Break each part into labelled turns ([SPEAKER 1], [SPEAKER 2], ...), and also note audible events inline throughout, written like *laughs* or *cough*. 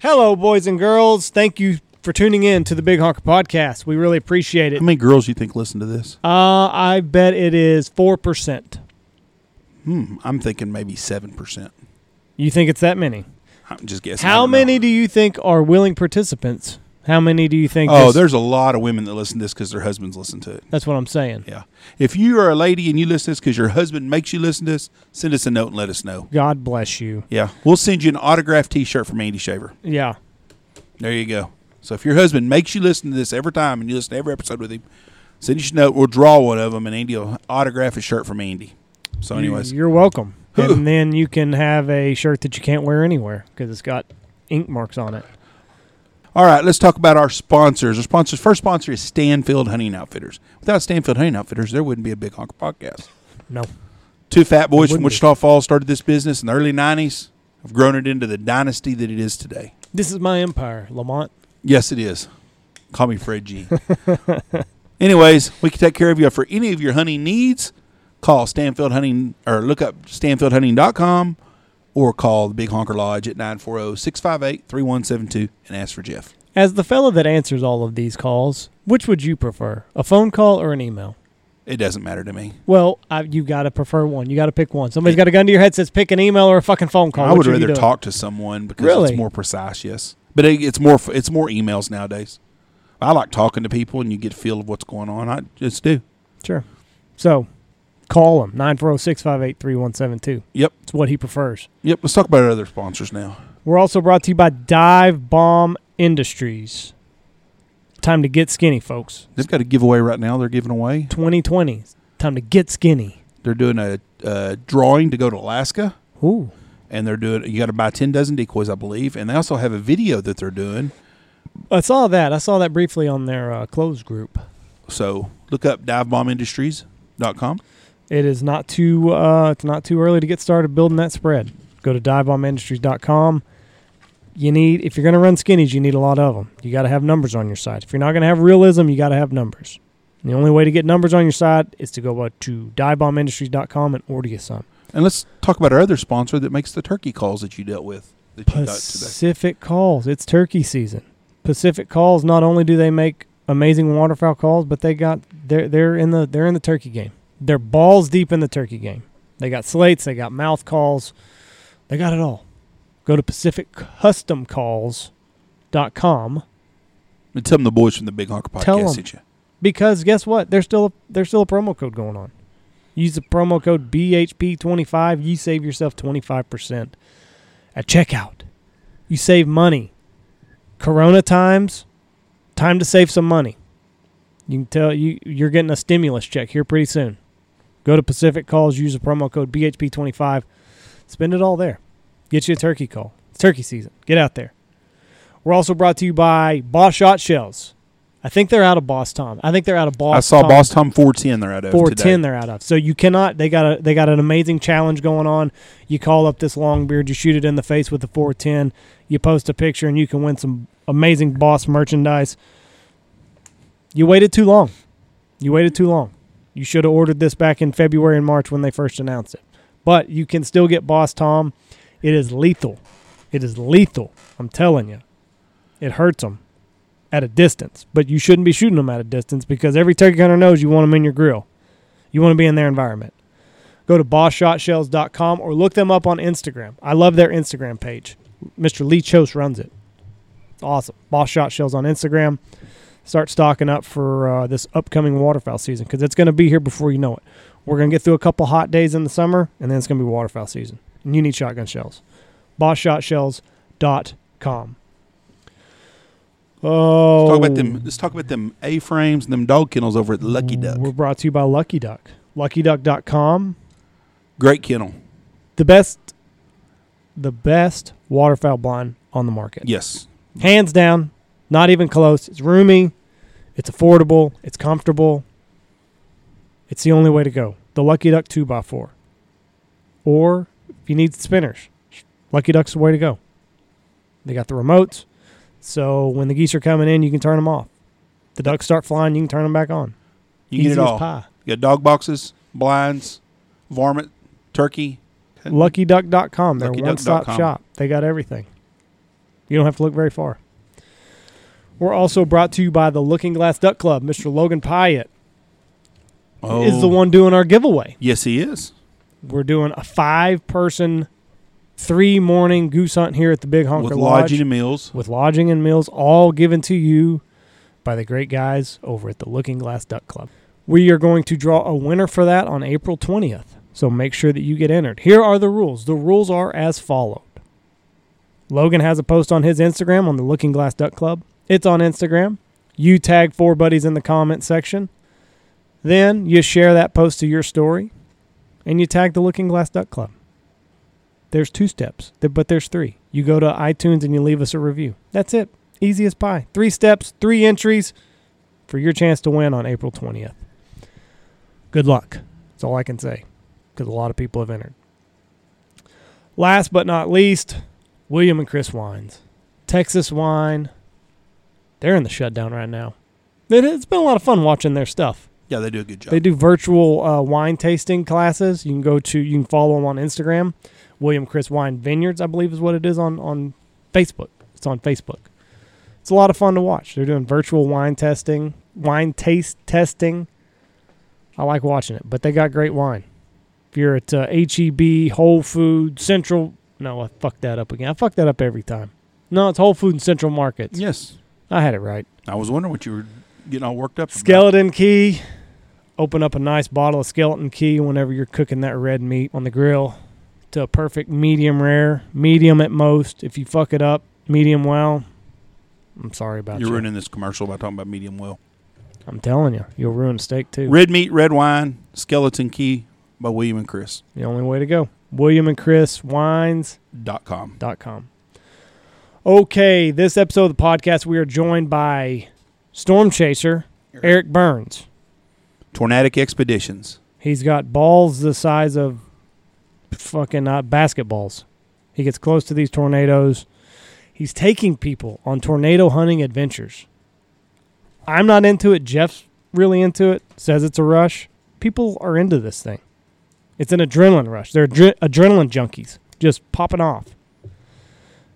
[SPEAKER 1] Hello, boys and girls. Thank you for tuning in to the Big Honker Podcast. We really appreciate it.
[SPEAKER 2] How many girls you think listen to this?
[SPEAKER 1] Uh, I bet it is four percent.
[SPEAKER 2] Hmm, I'm thinking maybe seven percent.
[SPEAKER 1] You think it's that many?
[SPEAKER 2] I'm just guessing. I
[SPEAKER 1] How
[SPEAKER 2] don't know.
[SPEAKER 1] many do you think are willing participants? How many do you think?
[SPEAKER 2] Oh,
[SPEAKER 1] this-
[SPEAKER 2] there's a lot of women that listen to this because their husbands listen to it.
[SPEAKER 1] That's what I'm saying.
[SPEAKER 2] Yeah. If you are a lady and you listen to this because your husband makes you listen to this, send us a note and let us know.
[SPEAKER 1] God bless you.
[SPEAKER 2] Yeah. We'll send you an autographed T-shirt from Andy Shaver.
[SPEAKER 1] Yeah.
[SPEAKER 2] There you go. So if your husband makes you listen to this every time and you listen to every episode with him, send us a note. We'll draw one of them and Andy will autograph a shirt from Andy. So, anyways,
[SPEAKER 1] You're welcome. and then you can have a shirt that you can't wear anywhere because it's got ink marks on it.
[SPEAKER 2] All right, let's talk about our sponsors. Our sponsors first sponsor is Stanfield Hunting Outfitters. Without Stanfield Hunting Outfitters, there wouldn't be a Big Honker podcast.
[SPEAKER 1] No.
[SPEAKER 2] Two fat boys from
[SPEAKER 1] Wouldn't be.
[SPEAKER 2] Wichita Falls started this business in the early '90s. I've grown it into the dynasty that it is today.
[SPEAKER 1] This is my empire, Lamont.
[SPEAKER 2] Yes, it is. Call me Fred G. *laughs* Anyways, we can take care of you for any of your hunting needs. Call Stanfield Hunting or look up stanfieldhunting.com or call the Big Honker Lodge at 940-658-3172 and ask for Jeff.
[SPEAKER 1] As the fellow that answers all of these calls, which would you prefer, a phone call or an email?
[SPEAKER 2] It doesn't matter to me.
[SPEAKER 1] Well, I, you got to prefer one. You got to pick one. Somebody's got a gun to your head says pick an email or a fucking phone call.
[SPEAKER 2] I would rather talk to someone because
[SPEAKER 1] Really?
[SPEAKER 2] it's more precise. Yes, but it, it's more it's more emails nowadays. I like talking to people and you get a feel of what's going on. I just do.
[SPEAKER 1] Sure. So, call him 940-658-3172.
[SPEAKER 2] Yep,
[SPEAKER 1] It's what he prefers.
[SPEAKER 2] yep. Let's talk about our other sponsors now.
[SPEAKER 1] We're also brought to you by Dive Bomb Industries. Time to get skinny, folks.
[SPEAKER 2] They've got a giveaway right now. They're giving away.
[SPEAKER 1] 2020. Time to get skinny.
[SPEAKER 2] They're doing a, drawing to go to Alaska,
[SPEAKER 1] Ooh.
[SPEAKER 2] and they're doing. You got to buy ten dozen decoys, I believe, and they also have a video that they're doing.
[SPEAKER 1] I saw that. I saw that briefly on their uh, closed group.
[SPEAKER 2] So look up divebombindustries.com.
[SPEAKER 1] It is not too uh, it's not too early to get started building that spread. Go to divebombindustries.com. You need if you're going to run skinnies, you need a lot of them. You got to have numbers on your side. If you're not going to have realism, you got to have numbers. And the only way to get numbers on your side is to go to divebombindustries.com and order you some.
[SPEAKER 2] And let's talk about our other sponsor that makes the turkey calls that you dealt with that you got today.
[SPEAKER 1] Pacific Calls. It's turkey season. Pacific Calls. Not only do they make amazing waterfowl calls, but they got they're they're in the they're in the turkey game. They're balls deep in the turkey game. They got slates. They got mouth calls. They got it all. Go to PacificCustomCalls.com
[SPEAKER 2] And tell them the boys from the Big Honker
[SPEAKER 1] Tell
[SPEAKER 2] podcast
[SPEAKER 1] 'em.
[SPEAKER 2] sent you.
[SPEAKER 1] because guess what? There's still a, there's still a promo code going on. Use the promo code BHP25. You save yourself 25% at checkout. You save money. Corona times, time to save some money. You can tell you you're getting a stimulus check here pretty soon. Go to Pacific Calls, use the promo code BHP25. Spend it all there. Get you a turkey call. It's turkey season. Get out there. We're also brought to you by Boss Shot Shells. I think they're out of Boss Tom. I think they're out of Boss.
[SPEAKER 2] I saw
[SPEAKER 1] Tom.
[SPEAKER 2] Boss Tom 410 they're out of
[SPEAKER 1] four ten. they're out of. So you cannot. They got a they got an amazing challenge going on. You call up this long beard, you shoot it in the face with the four ten. You post a picture, and you can win some amazing Boss merchandise. You waited too long. You waited too long. You should have ordered this back in February and March when they first announced it. But you can still get Boss Tom. It is lethal. It is lethal. I'm telling you. It hurts them at a distance, but you shouldn't be shooting them at a distance because every turkey hunter knows you want them in your grill. You want to be in their environment. Go to bossshotshells.com or look them up on Instagram. I love their Instagram page. Mr. Lee Chose runs it. Awesome. Boss Shot Shells on Instagram. Start stocking up for uh, this upcoming waterfowl season because it's going to be here before you know it. We're going to get through a couple hot days in the summer, and then it's going to be waterfowl season. And you need shotgun shells. BossShotShells.com. Oh,
[SPEAKER 2] Let's talk about them. Let's talk about them A-frames and them dog kennels over at Lucky Duck.
[SPEAKER 1] We're brought to you by Lucky Duck. LuckyDuck.com.
[SPEAKER 2] Great kennel.
[SPEAKER 1] The best, the best waterfowl blind on the market.
[SPEAKER 2] Yes.
[SPEAKER 1] Hands down, not even close. It's roomy, it's affordable, it's comfortable. It's the only way to go. The Lucky Duck 2x4. Or if you need spinners, Lucky Duck's the way to go. They got the remotes, so when the geese are coming in, you can turn them off. The ducks start flying, you can turn them back on.
[SPEAKER 2] You get
[SPEAKER 1] Easy
[SPEAKER 2] it
[SPEAKER 1] as
[SPEAKER 2] all.
[SPEAKER 1] pie.
[SPEAKER 2] You got dog boxes, blinds, varmint, turkey.
[SPEAKER 1] LuckyDuck.com. They're one stop shop. They got everything. You don't have to look very far. We're also brought to you by the Looking Glass Duck Club. Mr. Logan Pyatt
[SPEAKER 2] Oh,
[SPEAKER 1] is the oh. one doing our giveaway.
[SPEAKER 2] Yes, he is.
[SPEAKER 1] We're doing a five person, three morning goose hunt here at the Big Honker
[SPEAKER 2] With
[SPEAKER 1] Lodge
[SPEAKER 2] lodging and meals.
[SPEAKER 1] with lodging and meals, all given to you by the great guys over at the Looking Glass Duck Club. We are going to draw a winner for that on April 20th. So make sure that you get entered. Here are the rules. The rules are as followed. Logan has a post on his Instagram on the Looking Glass Duck Club. It's on Instagram. You tag four buddies in the comment section. Then you share that post to your story and you tag the Looking Glass Duck Club. There's two steps, but there's three. You go to iTunes and you leave us a review. That's it. Easy as pie. Three steps, three entries for your chance to win on April 20th. Good luck. That's all I can say because a lot of people have entered. Last but not least, William and Chris Wines. Texas Wine. They're in the shutdown right now. It, it's been a lot of fun watching their stuff.
[SPEAKER 2] Yeah, they do a good job.
[SPEAKER 1] They do virtual uh, wine tasting classes. You can go to, you can follow them on Instagram. William Chris Wine Vineyards, I believe, is what it is on on Facebook. It's on Facebook. It's a lot of fun to watch. They're doing virtual wine testing, wine taste testing. I like watching it, but they got great wine. If you're at uh, HEB, Whole Food, Central, no, I fucked that up again. I fuck that up every time. No, it's Whole Food and Central Markets.
[SPEAKER 2] yes.
[SPEAKER 1] I had it right.
[SPEAKER 2] I was wondering what you were getting all worked up about.
[SPEAKER 1] Skeleton key. Open up a nice bottle of skeleton key whenever you're cooking that red meat on the grill to a perfect medium rare, medium at most. If you fuck it up, medium well. I'm sorry about
[SPEAKER 2] You're
[SPEAKER 1] you.
[SPEAKER 2] ruining this commercial by talking about medium well.
[SPEAKER 1] I'm telling you, you'll ruin steak too.
[SPEAKER 2] Red meat, red wine, skeleton key by William and Chris
[SPEAKER 1] the only way to go. William and Chris Wines.com.
[SPEAKER 2] dot com.
[SPEAKER 1] Okay, this episode of the podcast, we are joined by Storm Chaser Erik Burns.
[SPEAKER 2] Tornadic Expeditions.
[SPEAKER 1] He's got balls the size of fucking uh, basketballs. He gets close to these tornadoes. He's taking people on tornado hunting adventures. I'm not into it. Jeff's really into it. Says it's a rush. People are into this thing. It's an adrenaline rush. They're adre- adrenaline junkies, just popping off.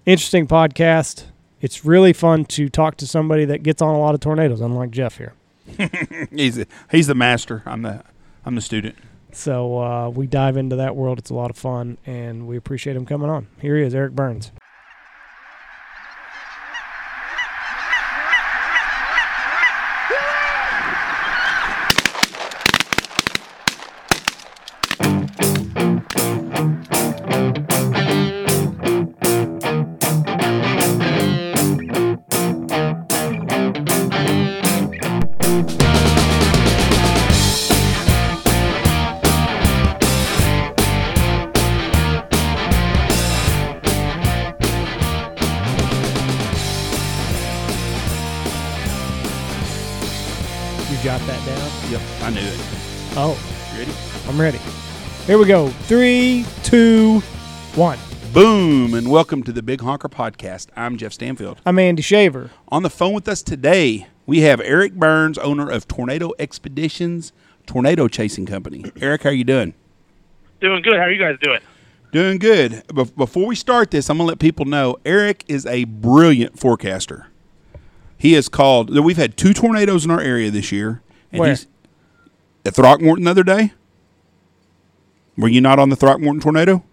[SPEAKER 1] Interesting podcast. It's really fun to talk to somebody that gets on a lot of tornadoes, unlike Jeff here. *laughs*
[SPEAKER 2] He's the, he's the master. I'm the I'm the student.
[SPEAKER 1] So uh, we dive into that world. It's a lot of fun, and we appreciate him coming on. Here he is, Erik Burns. Here we go. Three, two, one.
[SPEAKER 2] Boom, and welcome to the Big Honker Podcast. I'm Jeff Stanfield.
[SPEAKER 1] I'm Andy Shaver.
[SPEAKER 2] On the phone with us today, we have Erik Burns, owner of Tornado Expeditions, Tornado Chasing Company. Erik, how are you doing?
[SPEAKER 3] Doing good. How are you guys doing?
[SPEAKER 2] Doing good. Bef- before we start this, I'm going to let people know Erik is a brilliant forecaster. He has called, we've had two tornadoes in our area this year. And
[SPEAKER 1] Where?
[SPEAKER 2] he's at Throckmorton the other day. Were you not on the Throckmorton tornado?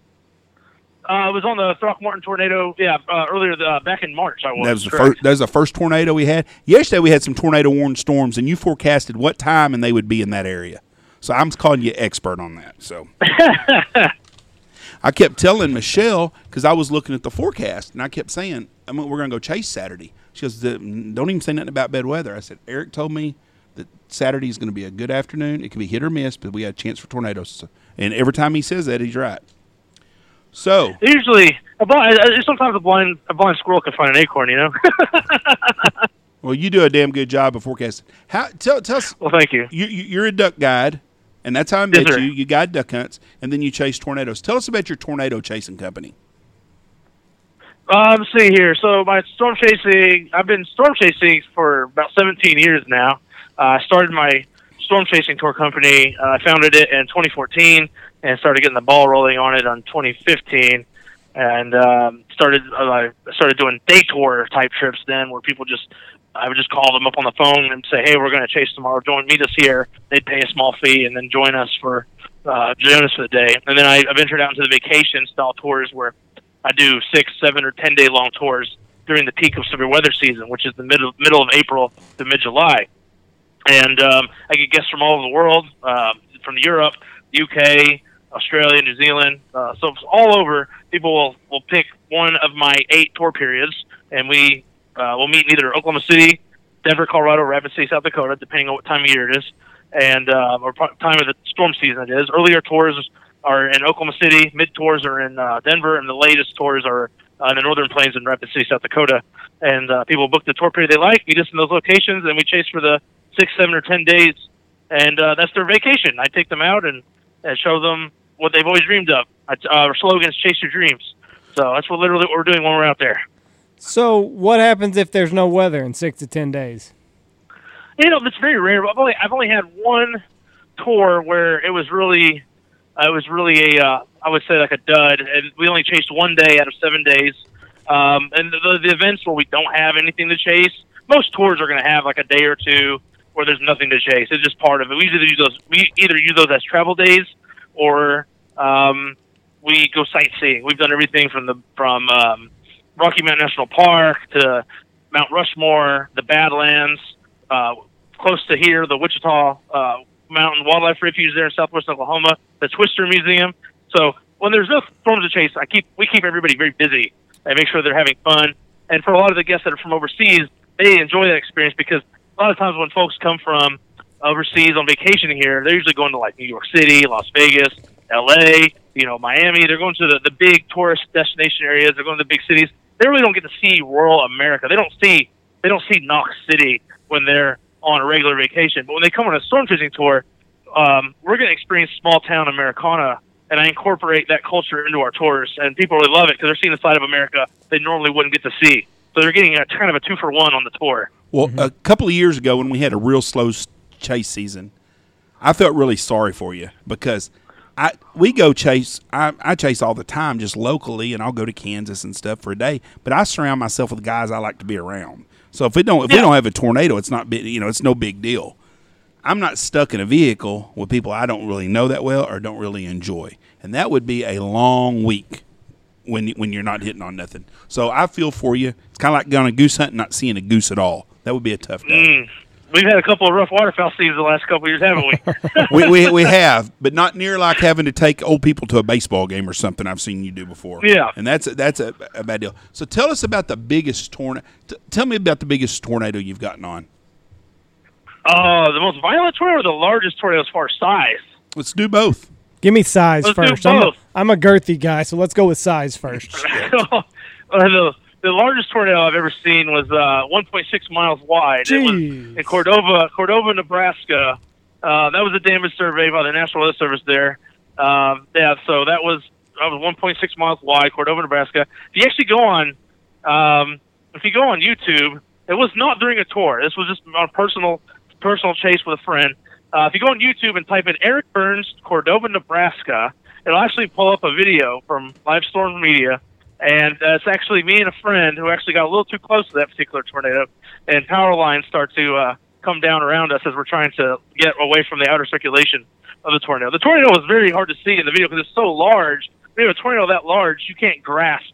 [SPEAKER 3] Uh, I was on the Throckmorton tornado. Yeah, uh, earlier uh, back in March. I was.
[SPEAKER 2] That was the
[SPEAKER 3] correct.
[SPEAKER 2] first. That was the first tornado we had. Yesterday we had some tornado warned storms, and you forecasted what time and they would be in that area. So I'm calling you expert on that. So *laughs* I kept telling Michelle because I was looking at the forecast, and I kept saying, I mean, "We're going to go chase Saturday." She goes, "Don't even say nothing about bad weather." I said, "Erik told me that Saturday is going to be a good afternoon. It can be hit or miss, but we had a chance for tornadoes." So, and every time he says that, he's right. So
[SPEAKER 3] Usually, a blind, uh, sometimes a blind a blind squirrel can find an acorn. You know. *laughs*
[SPEAKER 2] Well, you do a damn good job of forecasting. How tell tell us
[SPEAKER 3] well, thank you.
[SPEAKER 2] you, you you're a duck guide, and that's how I met
[SPEAKER 3] sir.
[SPEAKER 2] you. You guide duck hunts, and then you chase tornadoes. Tell us about your tornado chasing company.
[SPEAKER 3] Uh, let's see here. So my storm chasing, I've been storm chasing for about 17 years now. Uh, I started my storm chasing tour company. Uh, I founded it in 2014 and started getting the ball rolling on it on 2015. and um, started uh, I started doing day tour type trips then, where people just I would just call them up on the phone and say, "Hey, we're going to chase tomorrow. Join, meet us here." They'd pay a small fee and then join us for uh, join us for the day. And then I, I ventured out into the vacation style tours where I do six, seven, or ten day long tours during the peak of severe weather season, which is the middle middle of April to mid July. And um, I get guests from all over the world, uh, from Europe, UK, Australia, New Zealand, uh, so it's all over. People will will pick one of my eight tour periods, and we uh, we'll meet in either Oklahoma City, Denver, Colorado, Rapid City, South Dakota, depending on what time of year it is, and uh, or time of the storm season it is. Earlier tours are in Oklahoma City, mid tours are in uh, Denver, and the latest tours are uh, in the Northern Plains in Rapid City, South Dakota. And uh, people book the tour period they like, meet us in those locations, and we chase for the six, seven, or ten days, and uh, that's their vacation. I take them out and, and show them what they've always dreamed of. I, uh, our slogan is "Chase Your Dreams." So that's what literally what we're doing when we're out there.
[SPEAKER 1] So, what happens if there's no weather in six to ten days?
[SPEAKER 3] You know, it's very rare. I've only I've only had one tour where it was really, uh, it was really a, uh, I would say like a dud, and we only chased one day out of seven days. Um, and the, the events where we don't have anything to chase, most tours are going to have like a day or two where there's nothing to chase. It's just part of it. We either use those, we either use those as travel days, or um, we go sightseeing. We've done everything from the from um, Rocky Mountain National Park to Mount Rushmore, the Badlands, uh, close to here, the Wichita uh, Mountain Wildlife Refuge there in Southwest Oklahoma, the Twister Museum. So when there's no storms to chase, I keep we keep everybody very busy and make sure they're having fun. And for a lot of the guests that are from overseas, they enjoy that experience because a lot of times when folks come from overseas on vacation here, they're usually going to like New York City, Las Vegas, L.A., you know, Miami. They're going to the, the big tourist destination areas. They're going to the big cities. They really don't get to see rural America. They don't see they don't see Knox City when they're on a regular vacation. But when they come on a storm chasing tour, um, we're going to experience small town Americana, and I incorporate that culture into our tours, and people really love it because they're seeing a side of America they normally wouldn't get to see. So they're getting a kind of a two for one on the tour.
[SPEAKER 2] Well, mm-hmm. a couple of years ago when we had a real slow chase season, I felt really sorry for you because I we go chase. I, I chase all the time, just locally, and I'll go to Kansas and stuff for a day. But I surround myself with guys I like to be around. So if we don't if we don't have a tornado, it's not big. You know, it's no big deal. I'm not stuck in a vehicle with people I don't really know that well or don't really enjoy, and that would be a long week when when you're not hitting on nothing. So I feel for you. It's kind of like going a goose hunt and not seeing a goose at all. That would be a tough day.
[SPEAKER 3] Mm. We've had a couple of rough waterfowl seasons the last couple of years, haven't we? *laughs*
[SPEAKER 2] we, we we have, but not near like having to take old people to a baseball game or something. I've seen you do before.
[SPEAKER 3] Yeah.
[SPEAKER 2] and that's a, that's a, a bad deal. So tell us about the biggest tornado. T- tell me about the biggest tornado you've gotten on.
[SPEAKER 3] uh, the most violent tornado or the largest tornado as far as size?
[SPEAKER 2] Let's do both.
[SPEAKER 1] Give me size
[SPEAKER 3] Let's do
[SPEAKER 1] first. I'm a,
[SPEAKER 3] both.
[SPEAKER 1] I'm a girthy guy, so let's go with size first. *laughs*
[SPEAKER 3] uh, the, the largest tornado I've ever seen was uh, 1.6 miles wide. It was in Cordova, Cordova, Nebraska. Uh, that was a damage survey by the National Weather Service there. Um, yeah, so that was that was 1.6 miles wide, Cordova, Nebraska. If you actually go on, um, if you go on YouTube, it was not during a tour. This was just on a personal personal chase with a friend. Uh, if you go on YouTube and type in Erik Burns, Cordova, Nebraska, it'll actually pull up a video from Live Storm Media, and uh, it's actually me and a friend who actually got a little too close to that particular tornado, and power lines start to uh, come down around us as we're trying to get away from the outer circulation of the tornado. The tornado was very hard to see in the video because it's so large. When you have a tornado that large, you can't grasp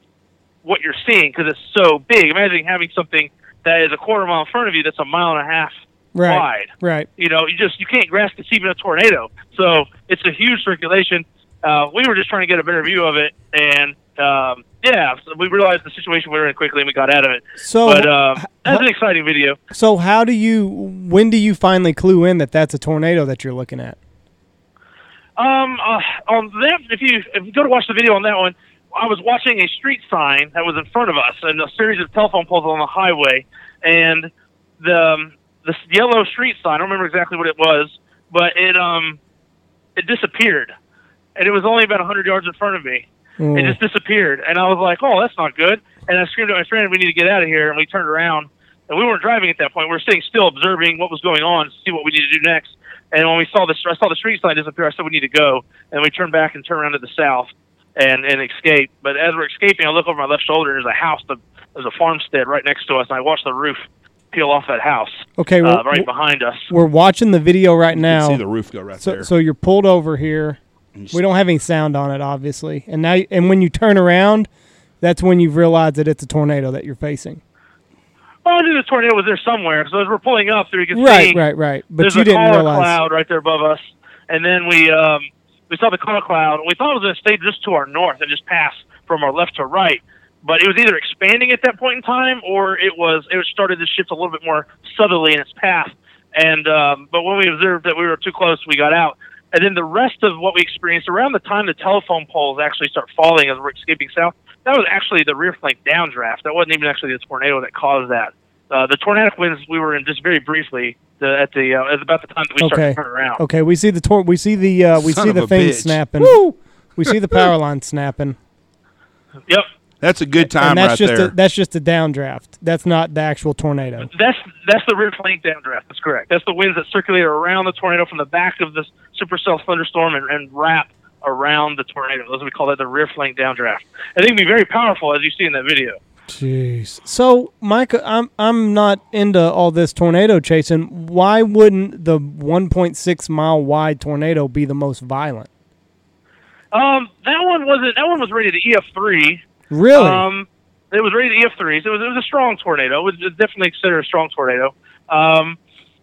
[SPEAKER 3] what you're seeing because it's so big. Imagine having something that is a quarter mile in front of you that's a mile and a half
[SPEAKER 1] Right.
[SPEAKER 3] wide
[SPEAKER 1] Right.
[SPEAKER 3] you know, you just you can't grasp it's even a tornado. So it's a huge circulation. Uh, we were just trying to get a better view of it, and um, yeah, so we realized the situation we were in quickly, and we got out of it.
[SPEAKER 1] So,
[SPEAKER 3] but um, that's an exciting video.
[SPEAKER 1] so how do you? When do you finally clue in that that's a tornado that you're looking at?
[SPEAKER 3] Um, uh, on that, if you if you go to watch the video on that one, I was watching a street sign that was in front of us, and a series of telephone poles on the highway, and the um, this yellow street sign. I don't remember exactly what it was, but it um it disappeared, and it was only about hundred yards in front of me. It
[SPEAKER 1] Mm.
[SPEAKER 3] just disappeared, and I was like, "Oh, that's not good." And I screamed at my friend, "We need to get out of here!" And we turned around, and we weren't driving at that point. We were sitting still, observing what was going on, to see what we need to do next. And when we saw the, I saw the street sign disappear. I said, "We need to go." And we turned back and turned around to the south. and and escape. But as we're escaping, I look over my left shoulder. and There's a house. that- There's a farmstead right next to us, and I watch the roof peel off that house
[SPEAKER 1] Okay,
[SPEAKER 3] uh, right behind us.
[SPEAKER 1] we're watching the video right
[SPEAKER 2] You can see
[SPEAKER 1] now.
[SPEAKER 2] the roof go right
[SPEAKER 1] So,
[SPEAKER 2] there.
[SPEAKER 1] so you're pulled over here. We don't have any sound on it, obviously. And now, and when you turn around, that's when you realize that it's a tornado that you're facing.
[SPEAKER 3] Well, I knew the tornado was there somewhere. So as we're pulling up, there you can
[SPEAKER 1] Right,
[SPEAKER 3] see
[SPEAKER 1] right, right. right. But
[SPEAKER 3] there's
[SPEAKER 1] you
[SPEAKER 3] a
[SPEAKER 1] didn't
[SPEAKER 3] car
[SPEAKER 1] realize.
[SPEAKER 3] cloud right there above us, and then we um, we saw the car cloud. and We thought it was going to stay just to our north and just pass from our left to right, but it was either expanding at that point in time, or it was it started to shift a little bit more southerly in its path. And um, but when we observed that we were too close, we got out. And then the rest of what we experienced around the time the telephone poles actually start falling as we're escaping south, that was actually the rear flank downdraft. That wasn't even actually the tornado that caused that. Uh, the tornadic winds we were in just very briefly the, at the uh, at about the time that we started
[SPEAKER 1] Okay.
[SPEAKER 3] to turn around.
[SPEAKER 1] Okay, we see the tor- we see the uh, we
[SPEAKER 2] Son
[SPEAKER 1] see the
[SPEAKER 2] a
[SPEAKER 1] thing
[SPEAKER 2] bitch.
[SPEAKER 1] snapping. We see the power line snapping.
[SPEAKER 3] Yep,
[SPEAKER 2] That's a good time
[SPEAKER 1] and that's
[SPEAKER 2] right
[SPEAKER 1] just
[SPEAKER 2] there.
[SPEAKER 1] a, that's just a downdraft. That's not the actual tornado.
[SPEAKER 3] that's that's the rear flank downdraft. That's correct. That's the winds that circulate around the tornado from the back of the supercell thunderstorm and, and wrap around the tornado. Those we call that the rear flank downdraft. And they can be very powerful, as you see in that video.
[SPEAKER 1] Jeez. So, Micah, I'm I'm not into all this tornado chasing. Why wouldn't the 1.6 mile wide tornado be the most violent?
[SPEAKER 3] Um, that one wasn't. That one was rated EF three.
[SPEAKER 1] Really?
[SPEAKER 3] Um, it was rated EF three, so it was, it was a strong tornado. It was definitely considered a strong tornado. Um,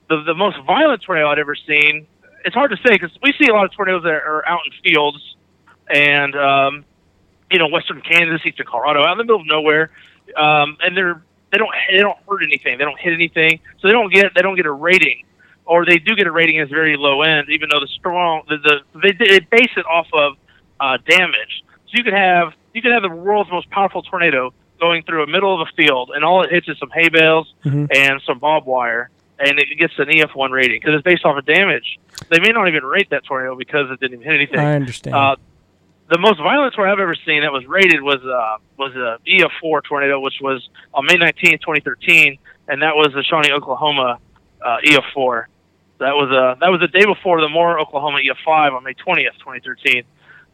[SPEAKER 3] the the most violent tornado I'd ever seen. It's hard to say because we see a lot of tornadoes that are out in fields, and um, you know, western Kansas, eastern Colorado, out in the middle of nowhere, um, and they're they don't they don't hurt anything, they don't hit anything, so they don't get they don't get a rating, or they do get a rating as very low end, even though the strong the, the they, they base it off of uh, damage. So you could have you could have the world's most powerful tornado going through a middle of a field, and all it hits is some hay bales
[SPEAKER 1] Mhm.
[SPEAKER 3] and some barbed wire, and it gets an EF1 rating because it's based off of damage. They may not even rate that tornado because it didn't even hit anything.
[SPEAKER 1] I understand.
[SPEAKER 3] Uh, the most violent tornado I've ever seen that was rated was uh, was a EF4 tornado, which was on May 19, 2013, and that was the Shawnee, Oklahoma uh, EF4. That was uh, that was the day before the Moore, Oklahoma EF5 on May 20th, 2013.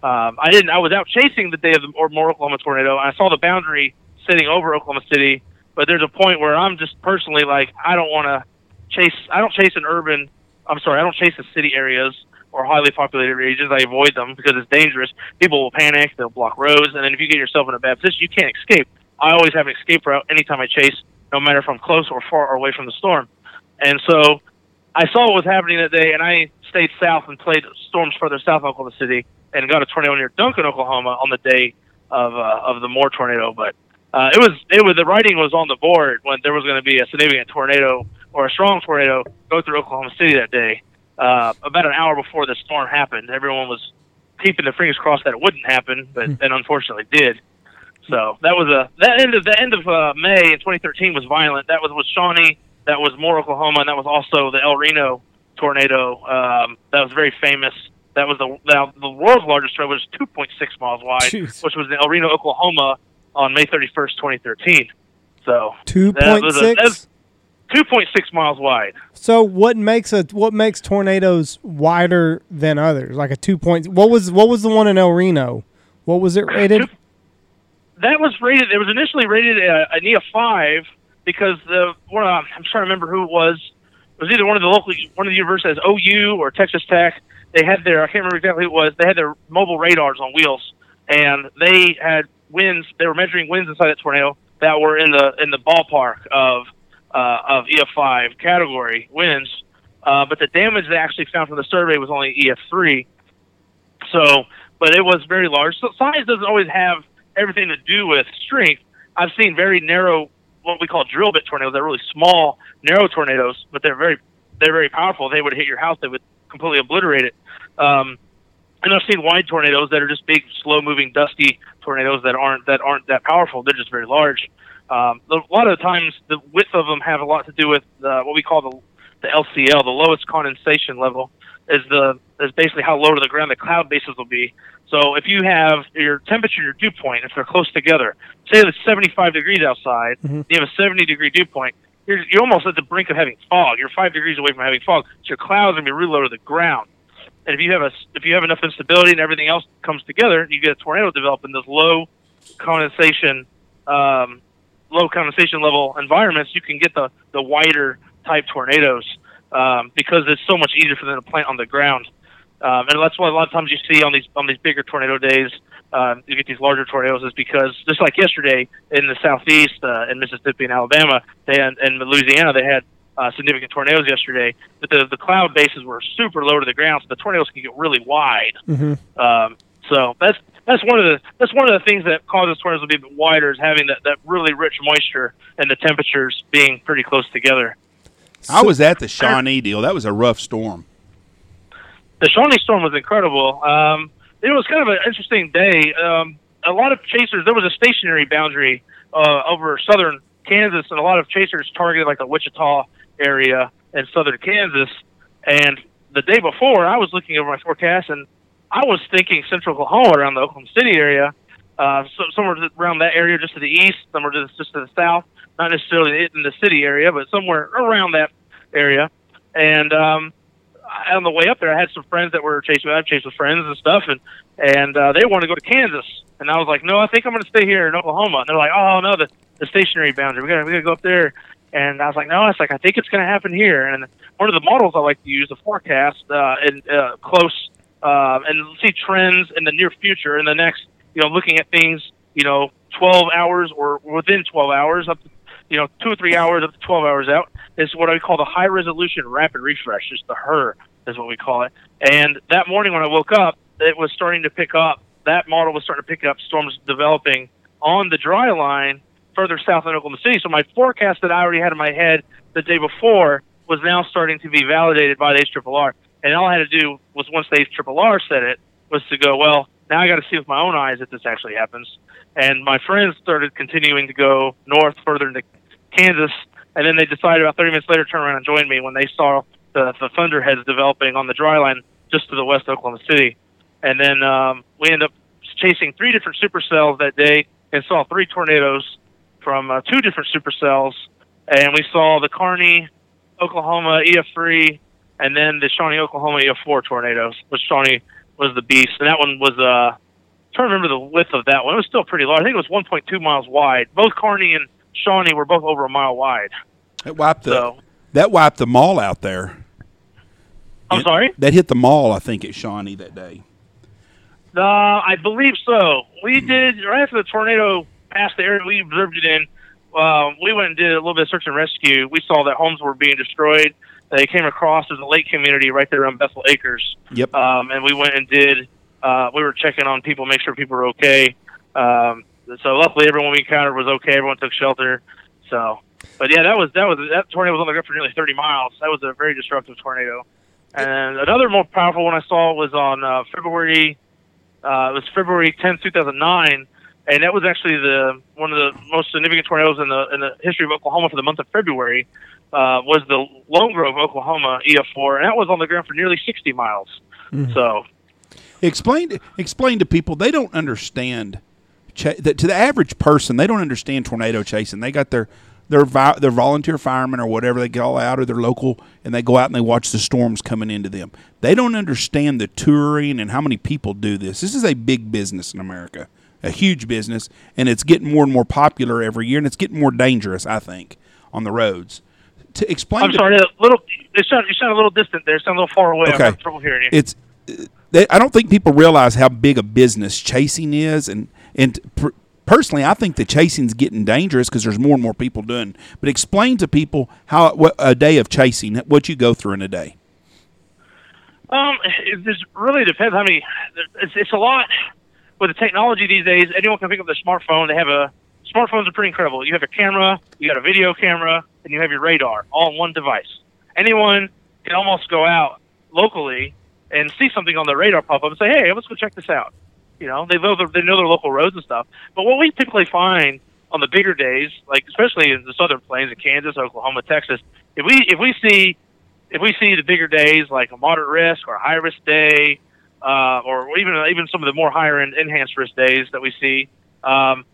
[SPEAKER 3] Um, I didn't. I was out chasing the day of the Oklahoma tornado, and I saw the boundary sitting over Oklahoma City. But there's a point where I'm just personally like, I don't want to chase. I don't chase an urban. I'm sorry, I don't chase the city areas or highly populated regions. I avoid them because it's dangerous. People will panic. They'll block roads, and then if you get yourself in a bad position, you can't escape. I always have an escape route anytime I chase, no matter if I'm close or far or away from the storm. And so I saw what was happening that day, and I stayed south and played storms further south of Oklahoma City, and got a tornado near Duncan, Oklahoma, on the day of uh, of the Moore tornado. But uh, it was it was the writing was on the board when there was going to be a significant tornado or a strong tornado go through Oklahoma City that day. Uh, about an hour before the storm happened, everyone was keeping their fingers crossed that it wouldn't happen, but then unfortunately did. So that was a that end of the end of uh, May in 2013 was violent. That was with Shawnee. That was Moore, Oklahoma, and that was also the El Reno tornado. Um, that was very famous. That was the the, the world's largest tornado, was 2.6 miles wide,
[SPEAKER 1] Jeez.
[SPEAKER 3] which was in El Reno, Oklahoma, on May 31st, 2013. So
[SPEAKER 1] Two
[SPEAKER 3] that
[SPEAKER 1] point
[SPEAKER 3] was a-
[SPEAKER 1] six.
[SPEAKER 3] that's- 2.6 miles wide.
[SPEAKER 1] So what makes a what makes tornadoes wider than others? Like a two point. What was what was the one in El Reno? What was it rated?
[SPEAKER 3] That was rated. It was initially rated uh, an EF five because the one. Uh, I'm trying to remember who it was. It was either one of the local, one of the universities, OU or Texas Tech. They had their. I can't remember exactly who it was. They had their mobile radars on wheels, and they had winds. They were measuring winds inside that tornado that were in the in the ballpark of uh, of EF five category winds. Uh, but the damage they actually found from the survey was only EF three. So, but it was very large. So size doesn't always have everything to do with strength. I've seen very narrow, what we call drill bit tornadoes. They're really small, narrow tornadoes, but they're very, they're very powerful. They would hit your house. They would completely obliterate it. Um, and I've seen wide tornadoes that are just big, slow-moving, dusty tornadoes that aren't that aren't that powerful. They're just very large. Um, a lot of the times, the width of them have a lot to do with uh, what we call the the LCL, the lowest condensation level, is the is basically how low to the ground the cloud bases will be. So if you have your temperature and your dew point, if they're close together, say it's 75 degrees outside,
[SPEAKER 1] Mhm.
[SPEAKER 3] you have a 70 degree dew point, you're, you're almost at the brink of having fog. You're five degrees away from having fog. So your clouds are going to be really low to the ground. And if you have a if you have enough instability and everything else comes together, you get a tornado develop in those low condensation, um, low condensation level environments. You can get the the wider type tornadoes um, because it's so much easier for them to plant on the ground. Um, and that's why a lot of times you see on these on these bigger tornado days, um, you get these larger tornadoes, is because just like yesterday in the southeast, uh, in Mississippi and Alabama, they had, and Louisiana, they had uh, significant tornadoes yesterday. But the the cloud bases were super low to the ground, so the tornadoes can get really wide.
[SPEAKER 1] Mm-hmm.
[SPEAKER 3] Um, so that's that's one of the that's one of the things that causes tornadoes to be a bit wider is having that, that really rich moisture and the temperatures being pretty close together.
[SPEAKER 2] I was at the Shawnee deal. That was a rough storm.
[SPEAKER 3] The Shawnee storm was incredible. Um, it was kind of an interesting day. Um, a lot of chasers. There was a stationary boundary uh, over southern Kansas, and a lot of chasers targeted like the Wichita area and southern Kansas. And the day before, I was looking over my forecast, and I was thinking central Oklahoma around the Oklahoma City area, uh, so somewhere around that area, just to the east, somewhere just just to the south, not necessarily in the city area, but somewhere around that area. And um, on the way up there, I had some friends that were chasing. I've chased with friends and stuff, and and uh, they wanted to go to Kansas, and I was like, no, I think I'm going to stay here in Oklahoma. And they're like, oh no, the the stationary boundary. We got we got to go up there. And I was like, no, it's like I think it's going to happen here. And one of the models I like to use, the forecast, uh, and uh, close, uh, and see trends in the near future, in the next, you know, looking at things, you know, 12 hours or within 12 hours, up to, you know, two or three hours up to 12 hours out, is what I call the high resolution rapid refresh. Just the HRRR is what we call it. And that morning when I woke up, it was starting to pick up. That model was starting to pick up storms developing on the dry line further south in Oklahoma City. So my forecast that I already had in my head the day before was now starting to be validated by the HRRR. And all I had to do was once the HRRR said it was to go, well, now I got to see with my own eyes if this actually happens. And my friends started continuing to go north further into Kansas, and then they decided about 30 minutes later to turn around and join me when they saw the, the thunderheads developing on the dry line just to the west of Oklahoma City. And then um, we ended up chasing three different supercells that day and saw three tornadoes from uh, two different supercells. And we saw the Carney, Oklahoma EF3, and then the Shawnee, Oklahoma EF4 tornadoes, which Shawnee was the beast. And that one was, uh, I'm trying to remember the width of that one. It was still pretty large. I think it was 1.2 miles wide. Both Carney and Shawnee were both over a mile wide.
[SPEAKER 2] It wiped the
[SPEAKER 3] So,
[SPEAKER 2] that wiped the mall out there.
[SPEAKER 3] I'm
[SPEAKER 2] It-
[SPEAKER 3] sorry?
[SPEAKER 2] That hit the mall, I think, at Shawnee that day.
[SPEAKER 3] Uh, I believe so. We did right after the tornado passed the area we observed it in. Uh, we went and did a little bit of search and rescue. We saw that homes were being destroyed. They came across there's a lake community right there on Bethel Acres,
[SPEAKER 2] Yep.
[SPEAKER 3] um, and we went and did. Uh, we were checking on people, make sure people were okay. Um, so luckily, everyone we encountered was okay. Everyone took shelter. So, but yeah, that was that was that tornado was on the ground for nearly 30 miles. That was a very disruptive tornado. And another more powerful one I saw was on uh, February uh, it was February 10, 2009, and that was actually the one of the most significant tornadoes in the in the history of Oklahoma for the month of February. Uh, was the Lone Grove, Oklahoma EF4, and that was on the ground for nearly 60 miles. So,
[SPEAKER 2] Explain explain to people they don't understand cha- to the average person they don't understand tornado chasing. They got their their vi- their volunteer firemen or whatever they call out or their local and they go out and they watch the storms coming into them. They don't understand the touring and how many people do this. This is a big business in America, a huge business, and it's getting more and more popular every year, and it's getting more dangerous. I think on the roads. To explain,
[SPEAKER 3] I'm
[SPEAKER 2] to-
[SPEAKER 3] sorry, a little. It sound, you sound a little distant there. Sound a little far away. I'm
[SPEAKER 2] Okay.
[SPEAKER 3] having trouble hearing you.
[SPEAKER 2] it's they, I don't think people realize how big a business chasing is, and and per, personally, I think the chasing's getting dangerous because there's more and more people doing. But explain to people how what a day of chasing, what you go through in a day.
[SPEAKER 3] Um, it just really depends how many. It's, it's a lot with the technology these days. Anyone can pick up their smartphone. They have a smartphones are pretty incredible. You have a camera, you got a video camera, and you have your radar all in one device. Anyone can almost go out locally and see something on their radar pop up and say, "Hey, let's go check this out." You know, they know their, they know their local roads and stuff. But what we typically find on the bigger days, like especially in the southern plains in Kansas, Oklahoma, Texas, if we if we see if we see the bigger days like a moderate risk or a high risk day, uh, or even even some of the more higher end enhanced risk days that we see, um,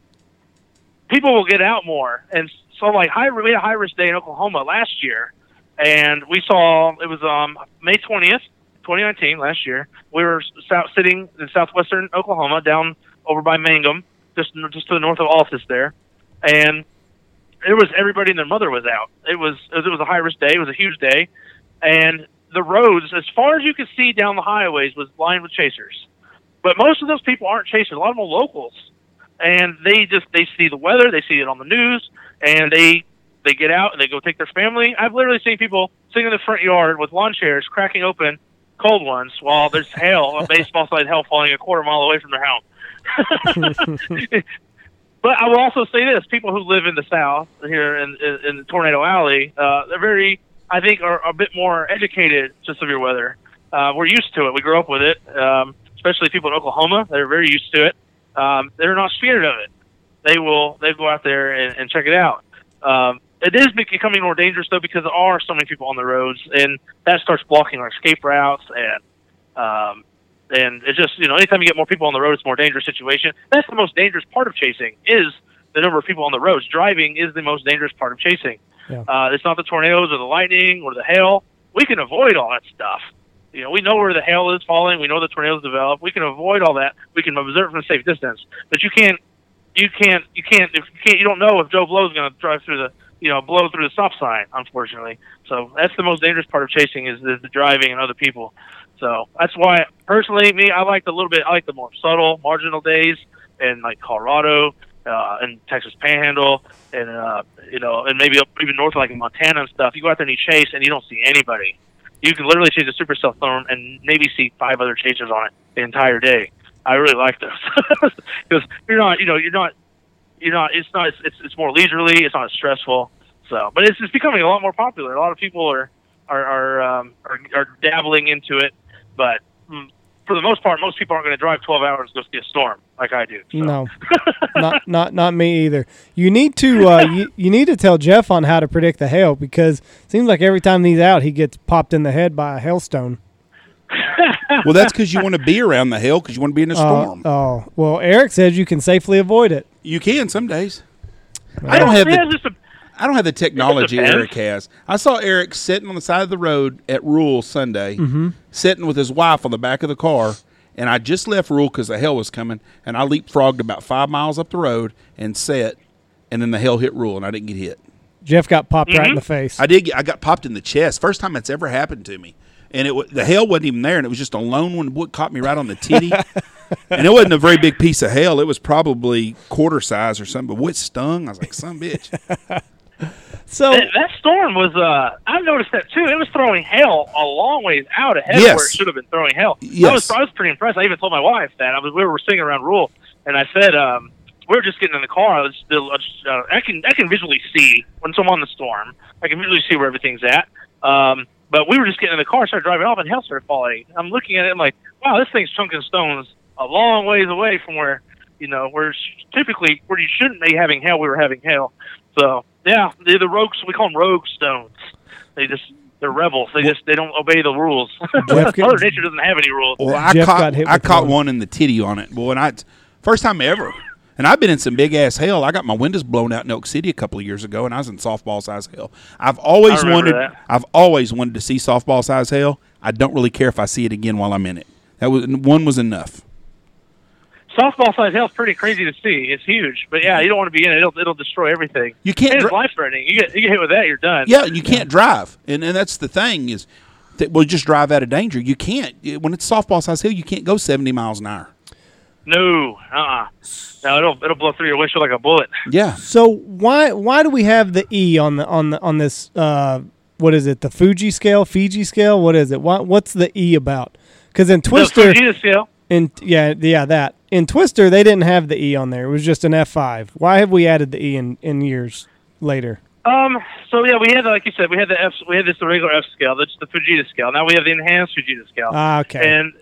[SPEAKER 3] people will get out more. And so, like high we had a high risk day in Oklahoma last year, and we saw it was um, May twentieth, 2019, last year, we were south, sitting in southwestern Oklahoma, down over by Mangum, just just to the north of Altus there, and it was everybody and their mother was out. It was it was a high risk day. It was a huge day, and the roads, as far as you could see down the highways, was lined with chasers. But most of those people aren't chasers. A lot of them are locals, and they just they see the weather, they see it on the news, and they they get out and they go take their family. I've literally seen people sitting in the front yard with lawn chairs, cracking open cold ones, while there's hail, a baseball sized hail falling a quarter mile away from their house. *laughs* but I will also say this: people who live in the South here in in, in Tornado Alley, uh, they're very, I think, are a bit more educated to severe weather. Uh, we're used to it. We grew up with it. Um, especially people in Oklahoma, they're very used to it. Um, they're not scared of it. They will they go out there and, and check it out. Um, it is becoming more dangerous though because there are so many people on the roads, and that starts blocking our escape routes and um, and it's just you know anytime you get more people on the road, it's a more dangerous situation. That's the most dangerous part of chasing is the number of people on the roads. Driving is the most dangerous part of chasing.
[SPEAKER 1] Yeah.
[SPEAKER 3] Uh, it's not the tornadoes or the lightning or the hail. We can avoid all that stuff. You know, we know where the hail is falling. We know the tornadoes develop. We can avoid all that. We can observe from a safe distance. But you can't, you can't, you can't, if you can't, you don't know if Joe Blow is going to drive through the, you know, blow through the stop sign. Unfortunately, so that's the most dangerous part of chasing is, the driving and other people. So that's why, personally, me, I like the little bit. I like the more subtle, marginal days in like Colorado uh, and Texas Panhandle, and uh, you know, and maybe up even north, like in Montana and stuff. You go out there and you chase, and you don't see anybody. You can literally chase a supercell storm and maybe see five other chasers on it the entire day. I really like those *laughs* because you're not, you know, you're not, you're not. It's not. It's, it's it's more leisurely. It's not as stressful. So, but it's it's becoming a lot more popular. A lot of people are are are um, are, are dabbling into it but mm, for the most part, most people aren't going to drive 12 hours to go see a storm like I do. So.
[SPEAKER 1] No, *laughs* not not not me either. You need to uh, *laughs* you, you need to tell Jeff on how to predict the hail because it seems like every time he's out, he gets popped in the head by a hailstone.
[SPEAKER 2] well, that's because you want to be around the hail because you want to be in a storm.
[SPEAKER 1] Uh, oh well, Erik says you can safely avoid it.
[SPEAKER 2] You can some days. I don't have
[SPEAKER 3] Yeah,
[SPEAKER 2] the
[SPEAKER 3] a,
[SPEAKER 2] I don't have the technology. Erik has. I saw Erik sitting on the side of the road at Rule Sunday,
[SPEAKER 1] Mm-hmm.
[SPEAKER 2] sitting with his wife on the back of the car, and I just left Rule because the hell was coming, and I leapfrogged about five miles up the road and sat, and then the hell hit Rule, and I didn't get hit.
[SPEAKER 1] Jeff got popped right in
[SPEAKER 3] Mm-hmm.
[SPEAKER 1] the face.
[SPEAKER 2] I did. I got popped in the chest. First time it's ever happened to me, and it wa- the hail wasn't even there, and it was just a lone one. What caught me right on the titty, and it wasn't a very big piece of hail. It was probably quarter size or something. But what stung? I was like, "Some bitch."
[SPEAKER 1] so
[SPEAKER 3] that, that storm was. Uh, I've noticed that too. It was throwing hail a long ways out ahead
[SPEAKER 2] Yes.
[SPEAKER 3] where it should have been throwing hail.
[SPEAKER 2] Yes.
[SPEAKER 3] I was, I was pretty impressed. I even told my wife that. I was. We were sitting around Rule, and I said, um, "We were just getting in the car. I, was still, uh, I can I can visually see when I'm on the storm. I can visually see where everything's at." Um, but we were just getting in the car, started driving off, and hail started falling. I'm looking at it, I'm like, "Wow, this thing's chunking stones a long ways away from where." You know, where typically where you shouldn't be having hail, we were having hail. So yeah, the the rogues we call them rogue stones. They just they're rebels. They just they don't obey the rules. *laughs* Mother Nature doesn't have any rules.
[SPEAKER 2] Well, I
[SPEAKER 1] Jeff
[SPEAKER 2] caught
[SPEAKER 1] got hit
[SPEAKER 2] I caught
[SPEAKER 1] one.
[SPEAKER 2] one in the titty on it. Boy, and I first time ever. And I've been in some big ass hail. I got my windows blown out in Elk City a couple of years ago, and I was in softball size hail. I've always wanted.
[SPEAKER 3] that.
[SPEAKER 2] I've always wanted to see softball size hail. I don't really care if I see it again while I'm in it. That was one was enough.
[SPEAKER 3] Softball size hail is pretty crazy to see. It's huge, but yeah, you don't want to be in it. It'll it'll destroy everything.
[SPEAKER 2] You can't
[SPEAKER 3] it's
[SPEAKER 2] dri-
[SPEAKER 3] life threatening. You get you get hit with that, you're done.
[SPEAKER 2] Yeah, you can't drive, and and that's the thing is, that we'll just drive out of danger. You can't when it's softball size hill. You can't go seventy miles an hour.
[SPEAKER 3] No, uh, uh no, it'll it'll blow through your windshield like a bullet. *laughs*
[SPEAKER 2] Yeah,
[SPEAKER 1] so why why do we have the E on the on the on this uh what is it the Fuji scale Fiji scale what is it what what's the E about? Because in Twister
[SPEAKER 3] The Fujita scale.
[SPEAKER 1] in yeah yeah that in Twister they didn't have the E on there it was just an F five. Why have we added the E in in years later?
[SPEAKER 3] Um. So yeah, we had like you said, we had the F. We had this regular F scale. That's the Fujita scale. Now we have the enhanced Fujita scale.
[SPEAKER 1] Ah okay
[SPEAKER 3] And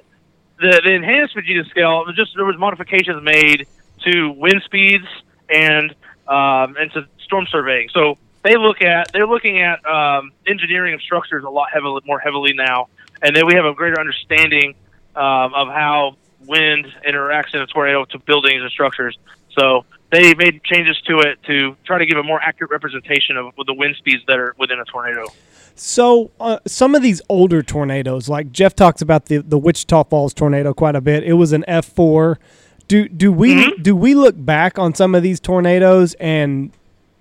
[SPEAKER 3] the the enhanced Fujita scale was just there was modifications made to wind speeds and um, and to storm surveying. So they look at they're looking at um, engineering of structures a lot heavily more heavily now, and then we have a greater understanding um, of how wind interacts in a tornado to buildings and structures. So they made changes to it to try to give a more accurate representation of the wind speeds that are within a tornado.
[SPEAKER 1] So uh, some of these older tornadoes, like Jeff talks about the the Wichita Falls tornado quite a bit. It was an F four. Do do we
[SPEAKER 3] Mhm.
[SPEAKER 1] do we look back on some of these tornadoes and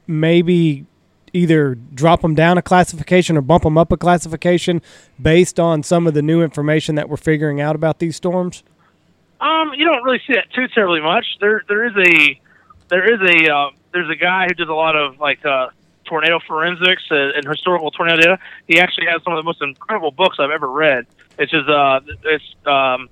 [SPEAKER 1] maybe either drop them down a classification or bump them up a classification based on some of the new information that we're figuring out about these storms?
[SPEAKER 3] Um, you don't really see that too terribly much. There, there is a, there is a, uh, there's a guy who does a lot of like uh, tornado forensics and, and historical tornado data. He actually has some of the most incredible books I've ever read. It's just, uh, it's, um,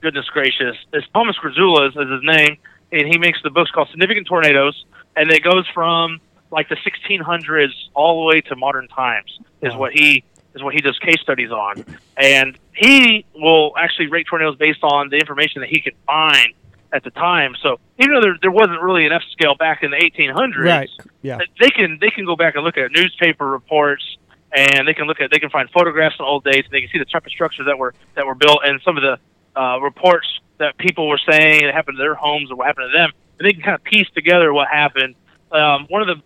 [SPEAKER 3] goodness gracious, it's Thomas Grazulis is his name, and he makes the books called Significant Tornadoes, and it goes from like the 1600s all the way to modern times. Is what he is what he does case studies on, and he will actually rate tornadoes based on the information that he can find at the time. So even though there, there wasn't really an F scale back in the 1800s,
[SPEAKER 1] Right. Yeah.
[SPEAKER 3] they can they can go back and look at newspaper reports and they can look at they can find photographs in old days and they can see the type of structures that were that were built and some of the uh, reports that people were saying that happened to their homes or what happened to them and they can kind of piece together what happened. Um, one of the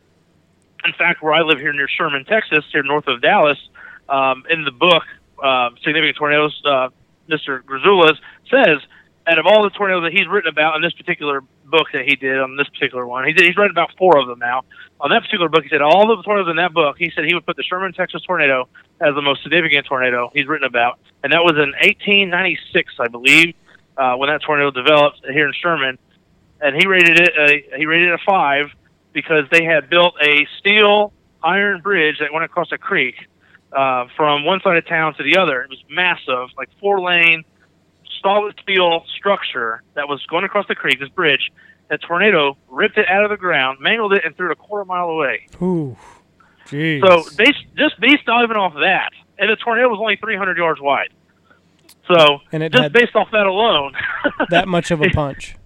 [SPEAKER 3] in fact where I live here near Sherman, Texas, here north of Dallas, um, in the book um, Significant Tornadoes, uh, Mr. Grazulis says out of all the tornadoes that he's written about in this particular book that he did on this particular one, he did, he's written about four of them now. On that particular book, he said all the tornadoes in that book, he said he would put the Sherman, Texas tornado as the most significant tornado he's written about, and that was in 1896, I believe, uh, when that tornado developed here in Sherman, and he rated it a, he rated it a five because they had built a steel iron bridge that went across a creek uh, from one side of town to the other. It was massive, like four lane solid steel structure that was going across the creek, this bridge. That tornado ripped it out of the ground, mangled it, and threw it a quarter mile away.
[SPEAKER 1] Ooh. Jeez.
[SPEAKER 3] So based, just based even off that, and the tornado was only 300 yards wide. So
[SPEAKER 1] And it
[SPEAKER 3] just based off that alone, *laughs*
[SPEAKER 1] that much of a punch.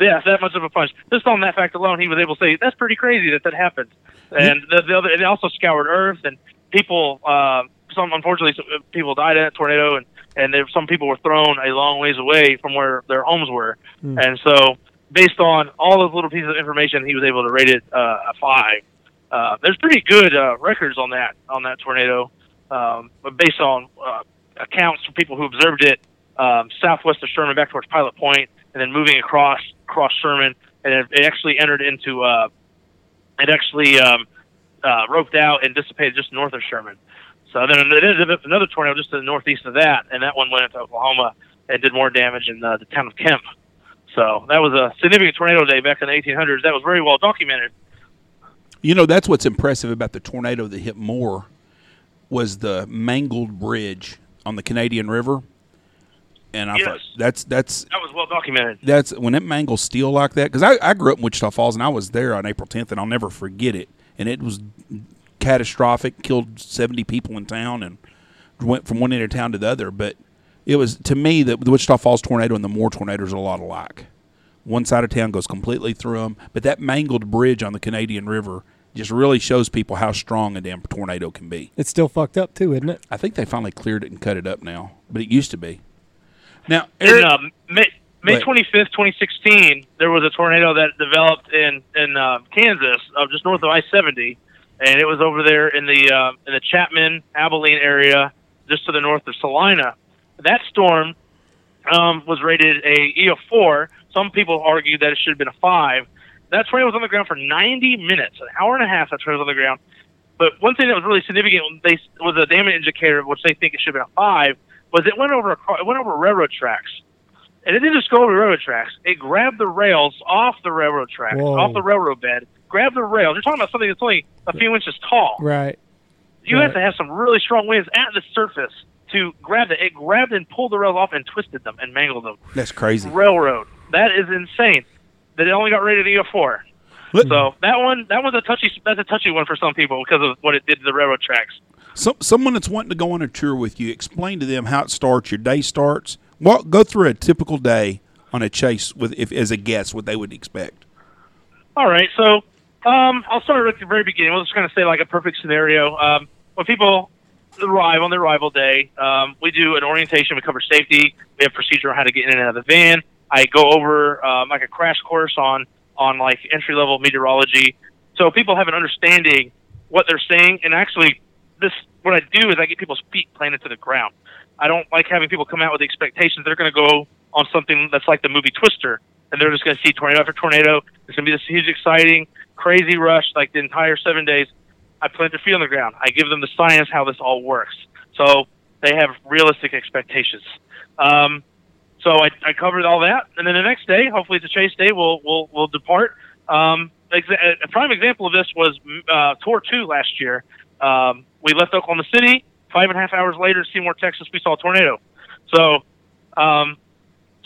[SPEAKER 3] yeah, that much of a punch. Just on that fact alone, he was able to say that's pretty crazy that that happened. And the, the other, it also scoured Earth, and people, uh, some unfortunately, some people died in that tornado, and and there, some people were thrown a long ways away from where their homes were.
[SPEAKER 1] Hmm.
[SPEAKER 3] And so, based on all those little pieces of information, he was able to rate it uh, a five. Uh, there's pretty good uh, records on that on that tornado, um, but based on uh, accounts from people who observed it um, southwest of Sherman, back towards Pilot Point, and then moving across across Sherman, and it, it actually entered into uh, it actually um, uh, roped out and dissipated just north of Sherman. So then it ended up another tornado just to the northeast of that, and that one went into Oklahoma and did more damage in uh, the town of Kemp. So that was a significant tornado day back in the 1800s. That was very well documented.
[SPEAKER 2] You know, that's what's impressive about the tornado that hit Moore was the mangled bridge on the Canadian River. And I
[SPEAKER 3] Yes.
[SPEAKER 2] thought that's that's
[SPEAKER 3] That was well documented.
[SPEAKER 2] that's when it mangles steel like that because I, I grew up in Wichita Falls and I was there on April 10th and I'll never forget it and it was catastrophic killed 70 people in town and went from one end of town to the other. But it was to me the, the Wichita Falls tornado and the Moore tornadoes are a lot alike. One side of town goes completely through them but that mangled bridge on the Canadian River just really shows people how strong a damn tornado can be.
[SPEAKER 1] It's still fucked up too, isn't it?
[SPEAKER 2] I think they finally cleared it and cut it up now but it used to be. Now
[SPEAKER 3] In
[SPEAKER 2] Erik,
[SPEAKER 3] um, May, May 25th, 2016, there was a tornado that developed in in uh, Kansas, uh, just north of I-70, and it was over there in the uh, in the Chapman Abilene area, just to the north of Salina. That storm um, was rated a E of four. Some people argue that it should have been a five. That tornado was on the ground for 90 minutes, an hour and a half. That tornado was on the ground. But one thing that was really significant they was a damage indicator, which they think it should have been a five, was it went over a car, it went over railroad tracks, and it didn't just go over railroad tracks. It grabbed the rails off the railroad tracks,
[SPEAKER 1] Whoa.
[SPEAKER 3] off the railroad bed, grabbed the rails. You're talking about something that's only a few inches tall.
[SPEAKER 1] Right.
[SPEAKER 3] You
[SPEAKER 1] Right.
[SPEAKER 3] have to have some really strong winds at the surface to grab it. It grabbed and pulled the rails off and twisted them and mangled them.
[SPEAKER 2] that's crazy
[SPEAKER 3] Railroad. That is insane. That it only got rated E four. So that one, that was a touchy. That's a touchy one for some people because of what it did to the railroad tracks.
[SPEAKER 2] So, someone that's wanting to go on a tour with you, explain to them how it starts. Your day starts. Walk, go through a typical day on a chase with, if as a guest, what they would expect.
[SPEAKER 3] All right, so um, I'll start at the very beginning. We'll just kind of say like a perfect scenario. Um, when people arrive on their arrival day, um, we do an orientation. We cover safety. We have procedure on how to get in and out of the van. I go over um, like a crash course on on like entry level meteorology, so people have an understanding what they're seeing. And actually, this what I do is I get people's feet planted to the ground. I don't like having people come out with the expectations they're going to go on something that's like the movie Twister, and they're just going to see tornado after tornado. It's going to be this huge, exciting, crazy rush like the entire seven days. I plant their feet on the ground. I give them the science how this all works, so they have realistic expectations. Um, so I, I covered all that, and then the next day, hopefully it's a chase day, we'll we'll we'll depart. Um, a prime example of this was uh, tour two last year. Um, we left Oklahoma City. Five and a half hours later, Seymour, Texas, we saw a tornado. So, um,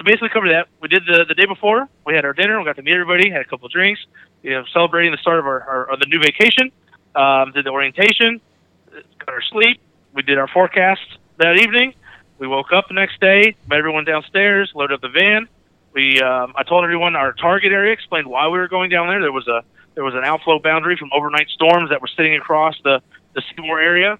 [SPEAKER 3] basically covered that. We did the the day before. We had our dinner. We got to meet everybody. Had a couple of drinks. You know, celebrating the start of our, our of the new vacation. Um, did the orientation. Got our sleep. We did our forecast that evening. We woke up the next day, met everyone downstairs, loaded up the van. We, um, I told everyone our target area, explained why we were going down there. There was a there was an outflow boundary from overnight storms that were sitting across the the Seymour area,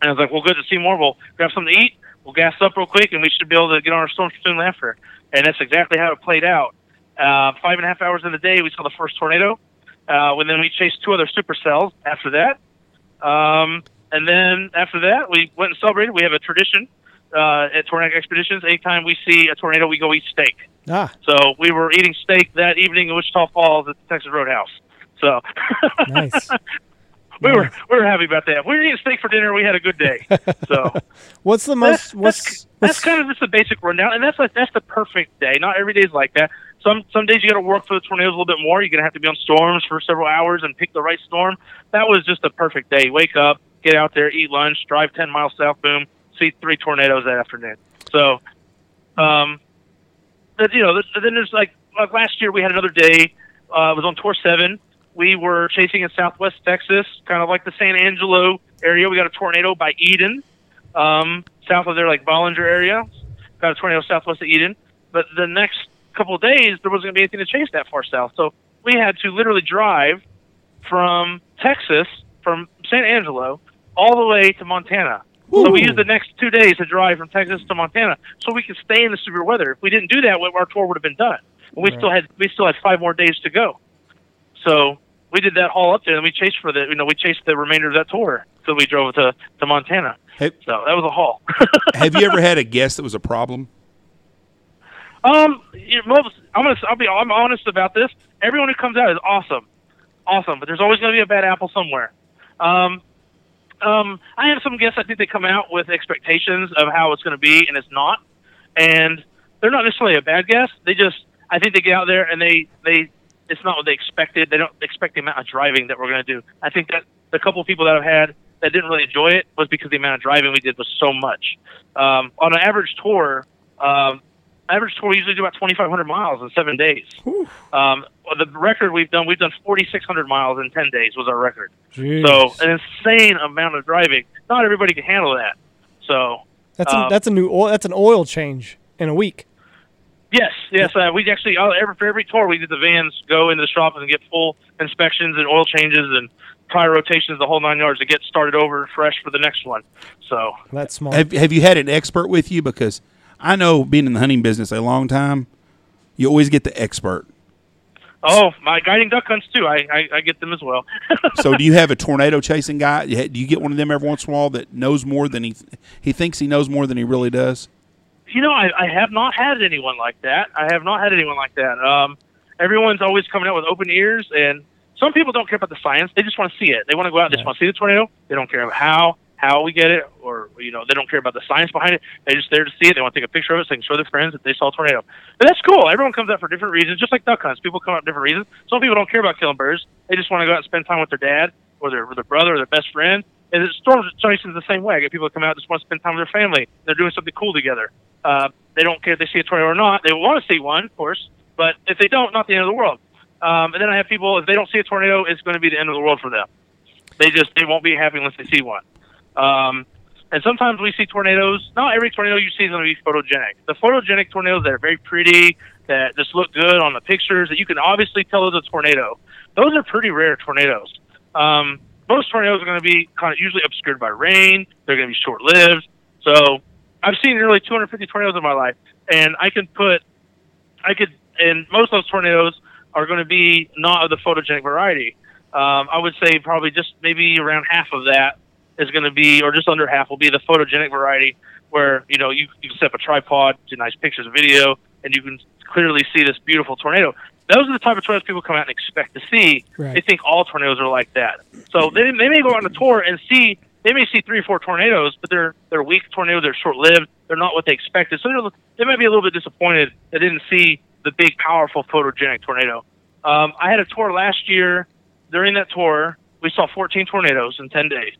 [SPEAKER 3] and I was like, "Well, good to Seymour. We'll grab something to eat. We'll gas up real quick, and we should be able to get on our storm soon after." And that's exactly how it played out. Uh, five and a half hours in the day, we saw the first tornado. Uh, and then we chased two other supercells after that. Um, and then after that, we went and celebrated. We have a tradition uh, at Tornadic Expeditions. Anytime we see a tornado, we go eat steak.
[SPEAKER 1] Ah,
[SPEAKER 3] So we were eating steak that evening in Wichita Falls at the Texas Roadhouse. So
[SPEAKER 1] nice. *laughs*
[SPEAKER 3] we were we were happy about that. We were eating steak for dinner. We had a good day. So *laughs*
[SPEAKER 1] What's the
[SPEAKER 3] that's,
[SPEAKER 1] most? What's
[SPEAKER 3] that's,
[SPEAKER 1] what's
[SPEAKER 3] that's kind of just the basic rundown, and that's like that's the perfect day. Not every day is like that. Some some days you got to work for the tornadoes a little bit more. You're gonna have to be on storms for several hours and pick the right storm. That was just a perfect day. Wake up, get out there, eat lunch, drive ten miles south, boom, see three tornadoes that afternoon. So, um, but, you know, then there's like, like last year we had another day. Uh, it was on tour seven. We were chasing in Southwest Texas, kind of like the San Angelo area. We got a tornado by Eden, um, south of there, like Ballinger area. Got a tornado southwest of Eden. But the next couple of days, there wasn't going to be anything to chase that far south. So we had to literally drive from Texas, from San Angelo, all the way to Montana. So we used the next two days to drive from Texas to Montana, so we could stay in the severe weather. If we didn't do that, our tour would have been done. And we
[SPEAKER 1] Right.
[SPEAKER 3] still had we still had five more days to go. So we did that haul up there, and we chased for the you know we chased the remainder of that tour till we drove to to Montana. So that was a haul. *laughs*
[SPEAKER 2] Have you ever had a guest that was a problem?
[SPEAKER 3] Um, you know, most, I'm gonna I'll be I'm honest about this. Everyone who comes out is awesome, awesome, but there's always gonna be a bad apple somewhere. Um, um, I have some guests. I think they come out with expectations of how it's gonna be, and it's not. And they're not necessarily a bad guest. They just I think they get out there and they they it's not what they expected. They don't expect the amount of driving that we're gonna do. I think that the couple of people that I've had that didn't really enjoy it was because the amount of driving we did was so much. Um, on an average tour, um, average tour we usually do about 2,500 miles in seven days. Um, the record we've done, we've done 4,600 miles in 10 days was our record.
[SPEAKER 1] Jeez.
[SPEAKER 3] So an insane amount of driving. Not everybody can handle that. So
[SPEAKER 1] that's a,
[SPEAKER 3] um,
[SPEAKER 1] that's a new oil. That's an oil change in a week.
[SPEAKER 3] Yes, yes, uh, we actually uh, every for every tour we did the vans go into the shop and get full inspections and oil changes and tire rotations, the whole nine yards to get started over fresh for the next one. So
[SPEAKER 1] That's smart.
[SPEAKER 2] Have Have you had an expert with you? Because I know, being in the hunting business a long time, you always get the expert.
[SPEAKER 3] oh, my guiding duck hunts too. I I, I get them as well. *laughs*
[SPEAKER 2] So, do you have a tornado chasing guy? Do you get one of them every once in a while that knows more than he he thinks he knows more than he really does?
[SPEAKER 3] You know, I, I have not had anyone like that. I have not had anyone like that. Um, everyone's always coming out with open ears, and some people don't care about the science. They just want to see it. They want to go out and just want to see the tornado. They don't care about how how we get it, or you know, they don't care about the science behind it. They're just there to see it. They want to take a picture of it so they can show their friends that they saw a tornado. But that's cool. Everyone comes out for different reasons, just like duck hunts. People come out for different reasons. Some people don't care about killing birds. They just want to go out and spend time with their dad, or their, or their brother, or their best friend. And the storm chasing is the same way. I get people come out just want to spend time with their family. They're doing something cool together. Uh, they don't care if they see a tornado or not. They want to see one, of course, but if they don't, not the end of the world. Um, and then I have people if they don't see a tornado, it's going to be the end of the world for them. They just they won't be happy unless they see one. Um, and sometimes we see tornadoes. Not every tornado you see is going to be photogenic. The photogenic tornadoes that are very pretty, that just look good on the pictures, that you can obviously tell is a tornado. Those are pretty rare tornadoes. Um, most tornadoes are going to be kind of usually obscured by rain. They're going to be short lived. So I've seen nearly 250 tornadoes in my life, and I can put, I could, and most of those tornadoes are going to be not of the photogenic variety. Um, I would say probably just maybe around half of that is going to be, or just under half will be the photogenic variety, where you know you, you can set up a tripod, do nice pictures video, and you can clearly see this beautiful tornado. Those are the type of tornadoes people come out and expect to see.
[SPEAKER 1] Right.
[SPEAKER 3] They think all tornadoes are like that. So they, they may go on a tour and see they may see three or four tornadoes, but they're they're weak tornadoes. They're short lived. They're not what they expected. So they're, they might be a little bit disappointed they didn't see the big, powerful photogenic tornado. Um, I had a tour last year. During that tour, we saw 14 tornadoes in 10 days.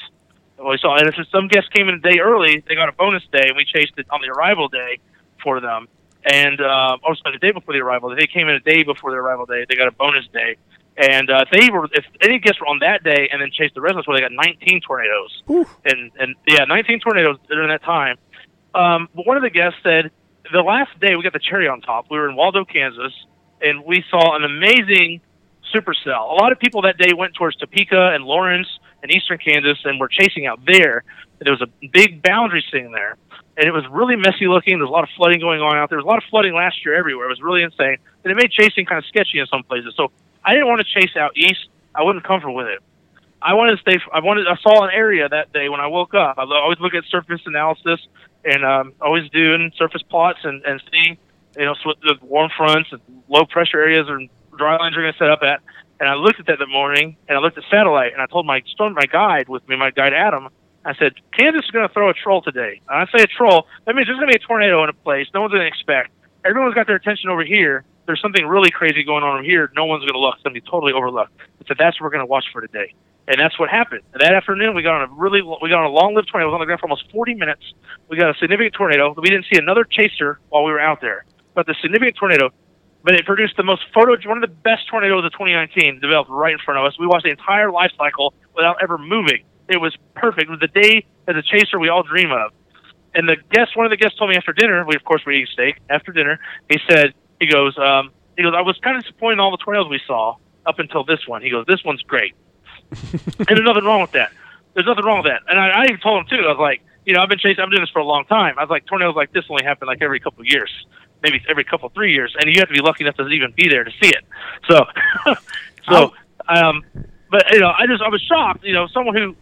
[SPEAKER 3] We saw, and if some guests came in a day early, they got a bonus day, and we chased it on the arrival day for them. And uh, also the day before the arrival, they came in a day before the arrival day, they got a bonus day. And uh, if they were, if any guests were on that day and then chased the residents, well, they got 19 tornadoes. And and yeah, 19 tornadoes during that time. Um, but one of the guests said the last day we got the cherry on top. We were in Waldo, Kansas, and we saw an amazing supercell. A lot of people that day went towards Topeka and Lawrence and eastern Kansas and were chasing out there. There was a big boundary sitting there, and it was really messy looking. There was a lot of flooding going on out there. There was a lot of flooding last year everywhere. It was really insane, and it made chasing kind of sketchy in some places. So I didn't want to chase out east. I wasn't comfortable with it. I wanted to stay. I wanted. I saw an area that day when I woke up. I always look at surface analysis and um, always doing surface plots and, and see, you know, so the warm fronts and low pressure areas or dry lines are going to set up at. And I looked at that that morning, and I looked at satellite, and I told my storm my guide with me, my guide Adam. I said, Kansas is going to throw a troll today. I say a troll, that means there's going to be a tornado in a place no one's going to expect. Everyone's got their attention over here. There's something really crazy going on over here. No one's going to look. It's going to be totally overlooked. I said, that's what we're going to watch for today. And that's what happened. That afternoon, we got on a really, we got on a long-lived tornado. It was on the ground for almost 40 minutes. We got a significant tornado. We didn't see another chaser while we were out there. But the significant tornado, but it produced the most photo, one of the best tornadoes of 2019 developed right in front of us. We watched the entire life cycle without ever moving. It was perfect. It was the day as a chaser we all dream of. And the guest, one of the guests told me after dinner, we of course were eating steak after dinner. He said, he goes, um, he goes, I was kind of disappointed in all the tornadoes we saw up until this one. He goes, this one's great. *laughs* and there's nothing wrong with that. There's nothing wrong with that. And I, I even told him too. I was like, you know, I've been chasing. I've been doing this for a long time. I was like, tornadoes like this only happen like every couple of years, maybe every couple three years, and you have to be lucky enough to even be there to see it. So, *laughs* so, um, but you know, I just I was shocked. You know, someone who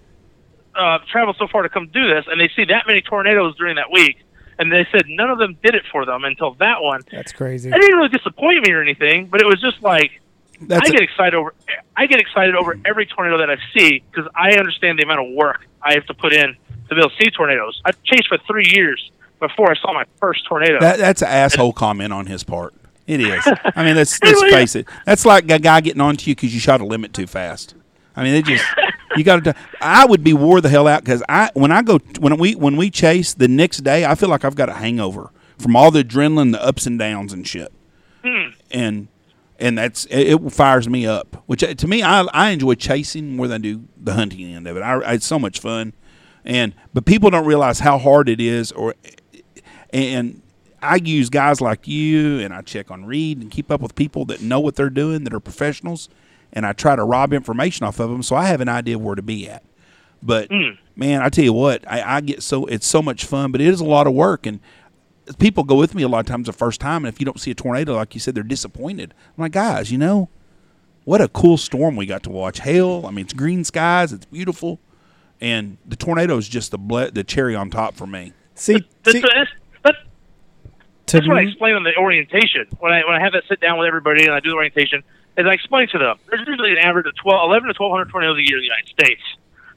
[SPEAKER 3] uh, traveled so far to come do this, and they see that many tornadoes during that week, and they said none of them did it for them until that one.
[SPEAKER 1] That's crazy.
[SPEAKER 3] It didn't really disappoint me or anything, but it was just like
[SPEAKER 2] That's
[SPEAKER 3] I get excited over I get excited over every tornado that I see because I understand the amount of work I have to put in to be able to see tornadoes. I chased for three years before I saw my first tornado.
[SPEAKER 2] that, that's an asshole comment on his part. It is. I mean, let's *laughs* let's face it. That's like a guy getting onto you because you shot a limit too fast. I mean, it just you got to. I would be wore the hell out because I when I go when we when we chase the next day, I feel like I've got a hangover from all the adrenaline, the ups and downs and shit. And and that's it, it fires me up. Which uh, to me, I I enjoy chasing more than I do the hunting end of it. I, it's so much fun, and but people don't realize how hard it is, or and I use guys like you, and I check on Reed and keep up with people that know what they're doing, that are professionals, and I try to rob information off of them, so I have an idea where to be at. But mm. man, I tell you what, I, I get so it's so much fun, but it is a lot of work, and people go with me a lot of times the first time, and if you don't see a tornado, like you said, they're disappointed. I'm like, guys, you know, what a cool storm we got to watch. Hail, I mean, it's green skies, it's beautiful, and the tornado is just the ble- the cherry on top for me.
[SPEAKER 1] See,
[SPEAKER 3] that's,
[SPEAKER 1] see
[SPEAKER 3] that's, that's, that's what I
[SPEAKER 1] me,
[SPEAKER 3] explain on the orientation when I when I have that sit down with everybody and I do the orientation. Is I explain to them there's usually an average of 12, 11 to 1,200 tornadoes a year in the United States.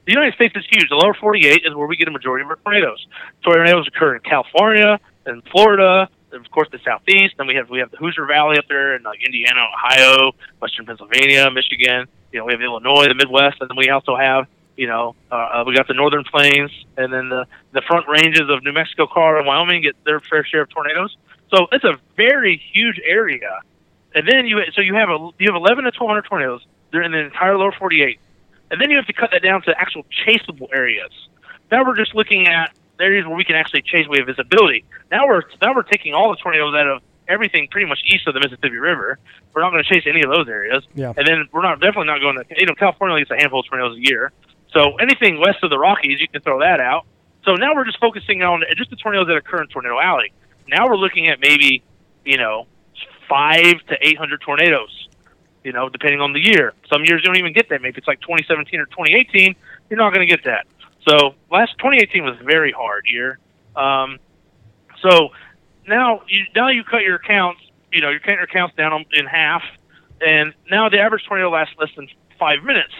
[SPEAKER 3] The United States is huge. The lower 48 is where we get a majority of our tornadoes. Tornadoes occur in California and Florida, and of course the southeast. Then we have we have the Hoosier Valley up there in like Indiana, Ohio, Western Pennsylvania, Michigan. You know, we have Illinois, the Midwest, and then we also have you know uh, uh, we got the Northern Plains, and then the the front ranges of New Mexico, Colorado, and Wyoming get their fair share of tornadoes. So it's a very huge area. And then you so you have a you have 11 to 1,200 tornadoes. They're in the entire lower 48, and then you have to cut that down to actual chaseable areas. Now we're just looking at areas where we can actually chase. We have visibility. Now we're now we're taking all the tornadoes out of everything pretty much east of the Mississippi River. We're not going to chase any of those areas.
[SPEAKER 1] Yeah.
[SPEAKER 3] And then we're not definitely not going to you know California gets a handful of tornadoes a year. So anything west of the Rockies, you can throw that out. So now we're just focusing on just the tornadoes that occur in Tornado Alley. Now we're looking at maybe you know five to eight hundred tornadoes You know, depending on the year. Some years you don't even get that. Maybe it's like 2017 or 2018. You're not going to get that. So last 2018 was a very hard year. Um, so now you now you cut your accounts. You know, you're cutting your accounts down in half, and now the average tornado lasts less than five minutes.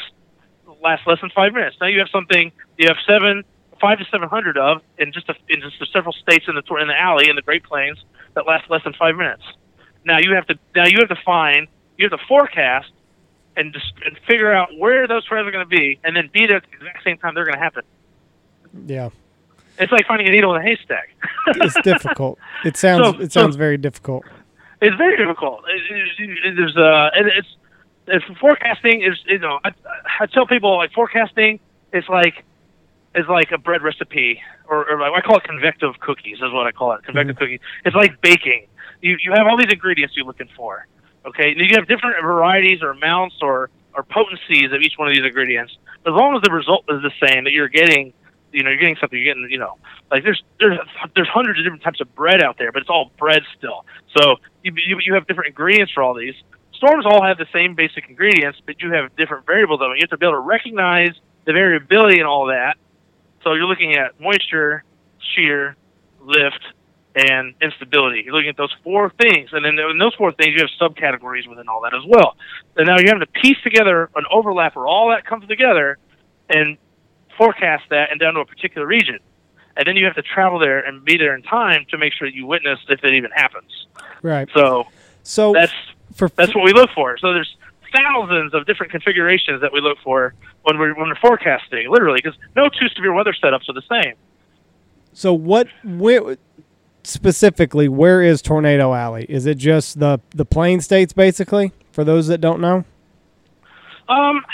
[SPEAKER 3] Lasts less than five minutes. Now you have something. You have seven, five to seven hundred of in just a, in just several states in the in the alley in the Great Plains that last less than five minutes. Now you have to now you have to find you have to forecast and just and figure out where those tornadoes are going to be, and then be there at the exact same time they're going to happen.
[SPEAKER 1] Yeah,
[SPEAKER 3] It's like finding a needle in a haystack. *laughs*
[SPEAKER 1] it's difficult. It sounds
[SPEAKER 3] So-
[SPEAKER 1] it
[SPEAKER 3] so-
[SPEAKER 1] sounds very difficult.
[SPEAKER 3] it's very difficult. It, it, it, there's uh, and it's it's forecasting is you know I, I tell people like forecasting is like is like a bread recipe or, or like, I call it convective cookies is what I call it convective cookies. It's like baking. You you have all these ingredients you're looking for. Okay, and you have different varieties or amounts or or potencies of each one of these ingredients. As long as the result is the same, that you're getting you know, you're getting something. You're getting, you know, like there's there's there's hundreds of different types of bread out there, but it's all bread still. So you you, you have different ingredients for all these. Storms all have the same basic ingredients, but you have different variables of them. You have to be able to recognize the variability and all that. So you're looking at moisture, shear, lift, and instability. You're looking at those four things, and then in those four things, you have subcategories within all that as well. And now you have to piece together an overlap where all that comes together, and forecast that and down to a particular region. And then you have to travel there and be there in time to make sure that you witness if it even happens.
[SPEAKER 1] Right.
[SPEAKER 3] So
[SPEAKER 1] So
[SPEAKER 3] that's
[SPEAKER 1] for
[SPEAKER 3] that's what we look for. So there's thousands of different configurations that we look for when we're when we're forecasting, literally, because no two severe weather setups are the same.
[SPEAKER 1] so what where specifically where is Tornado Alley? Is it just the the plain states basically? For those that don't know.
[SPEAKER 3] Um,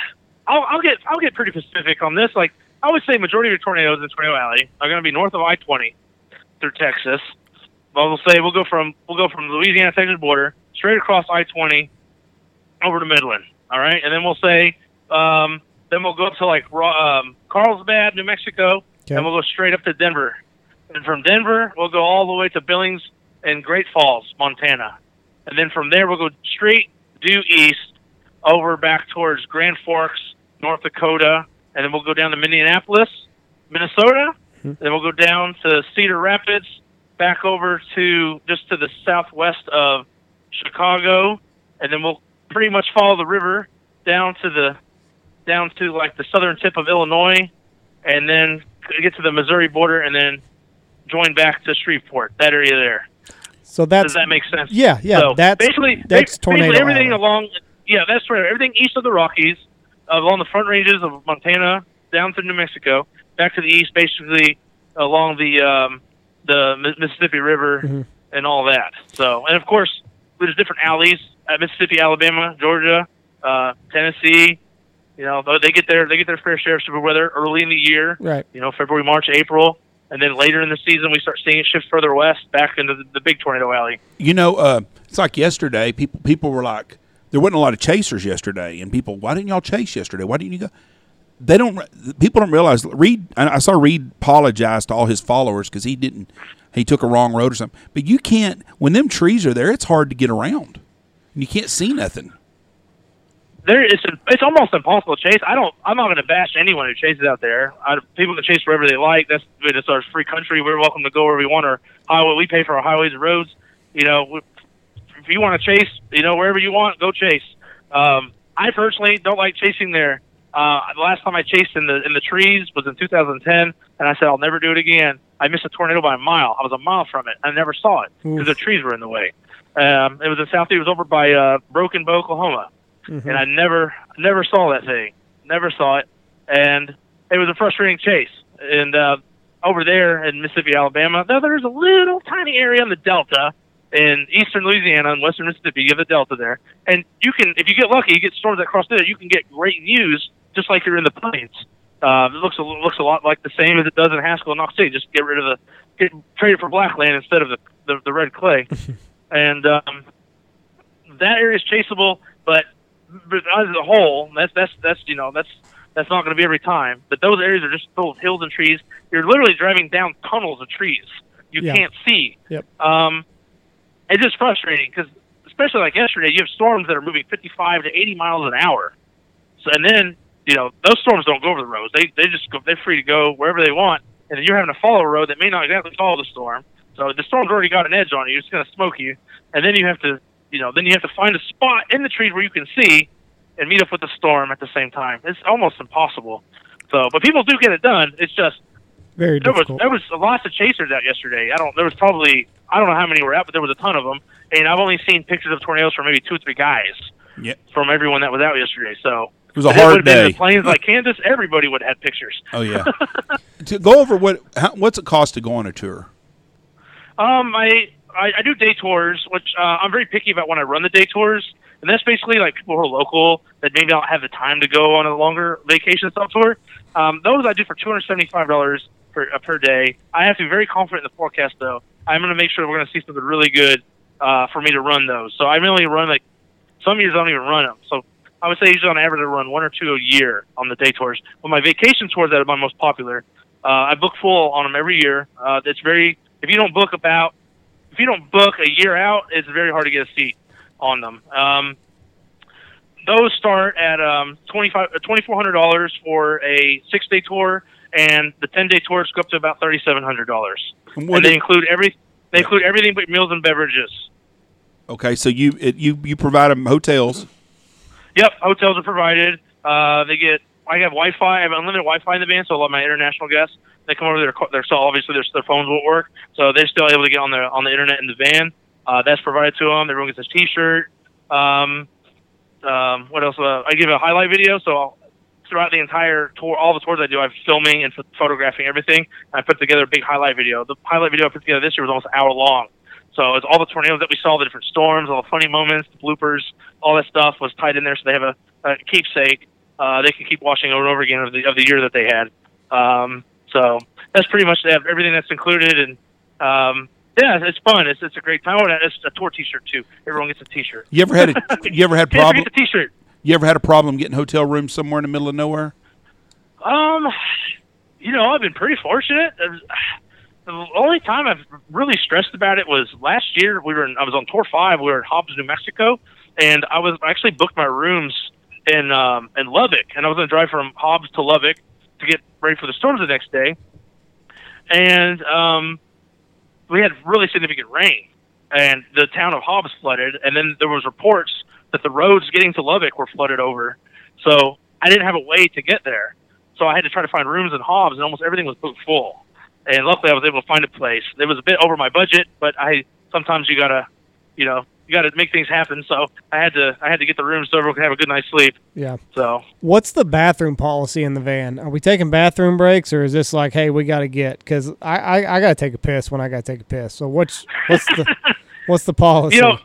[SPEAKER 3] I'll, I'll get I'll get pretty specific on this. Like I would say, majority of your tornadoes in Tornado Alley are going to be north of I-20 through Texas. Well, we'll say we'll go from we'll go from the Louisiana Texas border straight across I-20 over to Midland. All right, and then we'll say um, then we'll go up to like um, Carlsbad, New Mexico,
[SPEAKER 1] Okay.
[SPEAKER 3] and we'll go straight up to Denver. And from Denver, we'll go all the way to Billings and Great Falls, Montana. And then from there, we'll go straight due east over back towards Grand Forks, North Dakota, and then we'll go down to Minneapolis, Minnesota. Mm-hmm. Then we'll go down to Cedar Rapids, back over to just to the southwest of Chicago, and then we'll pretty much follow the river down to the down to like the southern tip of Illinois, and then get to the Missouri border, and then join back to Shreveport. That area there.
[SPEAKER 1] So that's
[SPEAKER 3] Does that make sense?
[SPEAKER 1] yeah, yeah.
[SPEAKER 3] So
[SPEAKER 1] that's
[SPEAKER 3] basically
[SPEAKER 1] that's Tornado
[SPEAKER 3] basically everything
[SPEAKER 1] Alley.
[SPEAKER 3] along. Yeah, that's right. Everything east of the Rockies, along the front ranges of Montana, down through New Mexico, back to the east, basically along the um, the Mississippi River
[SPEAKER 1] Mhm.
[SPEAKER 3] and all that. So, and of course, there's different alleys at Mississippi, Alabama, Georgia, uh, Tennessee. You know, they get their they get their fair share of severe weather early in the year
[SPEAKER 1] right.
[SPEAKER 3] you know, February, March, April, and then later in the season we start seeing it shift further west back into the, the big tornado alley.
[SPEAKER 2] You know, uh, it's like yesterday. People people were like, there wasn't a lot of chasers yesterday, and people, why didn't y'all chase yesterday? Why didn't you go? They don't. People don't realize. Reed, I saw Reed apologize to all his followers because he didn't. He took a wrong road or something. But you can't. When them trees are there, it's hard to get around, and you can't see nothing.
[SPEAKER 3] There, it's it's almost impossible to chase. I don't. I'm not going to bash anyone who chases out there. I, people can chase wherever they like. That's it's our free country. We're welcome to go wherever we want. Our highway, we pay for our highways and roads. You know, if you want to chase, you know, wherever you want, go chase. Um, I personally don't like chasing there. Uh, the last time I chased in the in the trees was in 2010, and I said I'll never do it again. I missed a tornado by a mile. I was a mile from it. I never saw it because the trees were in the way. Um, it was in South. It was over by uh, Broken Bow, Oklahoma
[SPEAKER 1] Mhm.
[SPEAKER 3] and I never never saw that thing. Never saw it, and it was a frustrating chase. And uh, over there in Mississippi, Alabama, though there's a little tiny area in the Delta in eastern Louisiana and western Mississippi. You have the Delta there, and you can, if you get lucky, you get storms that cross there. You can get great views just like you're in the plains. Uh, it looks a, looks a lot like the same as it does in Haskell and Knox City. Just get rid of the get trade it for blackland instead of the the, the red clay, *laughs* and um, that area is chaseable, but but as a whole, that's that's that's you know that's that's not going to be every time. But those areas are just full of hills and trees. You're literally driving down tunnels of trees. You
[SPEAKER 1] Yeah.
[SPEAKER 3] can't see.
[SPEAKER 1] Yep.
[SPEAKER 3] Um, it's just frustrating because especially like yesterday, you have storms that are moving 55 to 80 miles an hour. So and then you know those storms don't go over the roads. They they just go, they're free to go wherever they want, and then you're having to follow a road that may not exactly follow the storm. So the storm's already got an edge on you. It's going to smoke you, and then you have to you know then you have to find a spot in the trees where you can see and meet up with the storm at the same time. It's almost impossible. So, but people do get it done. It's just
[SPEAKER 1] Very
[SPEAKER 3] there was
[SPEAKER 1] difficult.
[SPEAKER 3] there was lots of chasers out yesterday. I don't. There was probably I don't know how many were out, but there was a ton of them. And I've only seen pictures of tornadoes from maybe two or three guys
[SPEAKER 2] Yeah.
[SPEAKER 3] from everyone that was out yesterday. So
[SPEAKER 2] It was a hard
[SPEAKER 3] would've been
[SPEAKER 2] day.
[SPEAKER 3] in plains like Kansas, everybody would have pictures.
[SPEAKER 2] Oh yeah. *laughs* to go over what how, what's it cost to go on a tour?
[SPEAKER 3] Um, I, I I do day tours, which uh, I'm very picky about when I run the day tours, and that's basically like people who are local that maybe don't have the time to go on a longer vacation style tour. Um, those I do for two hundred seventy five dollars per uh, per day. I have to be very confident in the forecast though. I'm going to make sure we're going to see something really good uh, for me to run those. So I only run like some years I don't even run them. So I would say usually on average I run one or two a year on the day tours. But my vacation tours that are my most popular, uh, I book full on them every year. Uh, it's very if you don't book about if you don't book a year out, it's very hard to get a seat on them. Um, those start at um, twenty five twenty four hundred dollars for a six day tour, and the ten day tours go up to about thirty seven hundred dollars.
[SPEAKER 2] And
[SPEAKER 3] And they include every they include everything but meals and beverages.
[SPEAKER 2] okay, so you it, you you provide them hotels.
[SPEAKER 3] Yep, hotels are provided. Uh, they get. I have Wi-Fi. I have unlimited Wi-Fi in the van, so a lot of my international guests they come over. Their their so obviously their their phones won't work, so they're still able to get on the on the internet in the van. Uh, that's provided to them. Everyone gets a T-shirt. Um, um, what else? Uh, I give a highlight video, so I'll, throughout the entire tour, all the tours I do, I'm filming and ph- photographing everything. I put together a big highlight video. The highlight video I put together this year was almost an hour long. So it's all the tornadoes that we saw, the different storms, all the funny moments, the bloopers, all that stuff was tied in there, so they have a, a keepsake. Uh, they can keep watching over and over again of the of the year that they had. Um, so that's pretty much they have everything that's included, and um, yeah, it's fun. It's it's a great time. Oh, and it's a tour T-shirt too. Everyone gets a T-shirt.
[SPEAKER 2] You ever had a *laughs* you ever had problem
[SPEAKER 3] the T-shirt.
[SPEAKER 2] you ever had a problem getting hotel rooms somewhere in the middle of nowhere?
[SPEAKER 3] Um, you know, I've been pretty fortunate. The only time I've really stressed about it was last year. We were in, I was on tour five. We were in Hobbs, New Mexico, and I was I actually booked my rooms in um, in Lubbock, and I was going to drive from Hobbs to Lubbock to get ready for the storm the next day. And um, we had really significant rain, and the town of Hobbs flooded. And then there was reports that the roads getting to Lubbock were flooded over. So I didn't have a way to get there. So I had to try to find rooms in Hobbs, and almost everything was booked full. And luckily, I was able to find a place. It was a bit over my budget, but I sometimes you gotta, you know, you gotta make things happen. So I had to, I had to get the rooms so everyone could have a good night's sleep.
[SPEAKER 1] Yeah.
[SPEAKER 3] So
[SPEAKER 1] What's the bathroom policy in the van? Are we taking bathroom breaks, or is this like, hey, we got to get? Because I, I I got to take a piss when I got to take a piss. So what's what's the *laughs* what's the policy?
[SPEAKER 3] you know,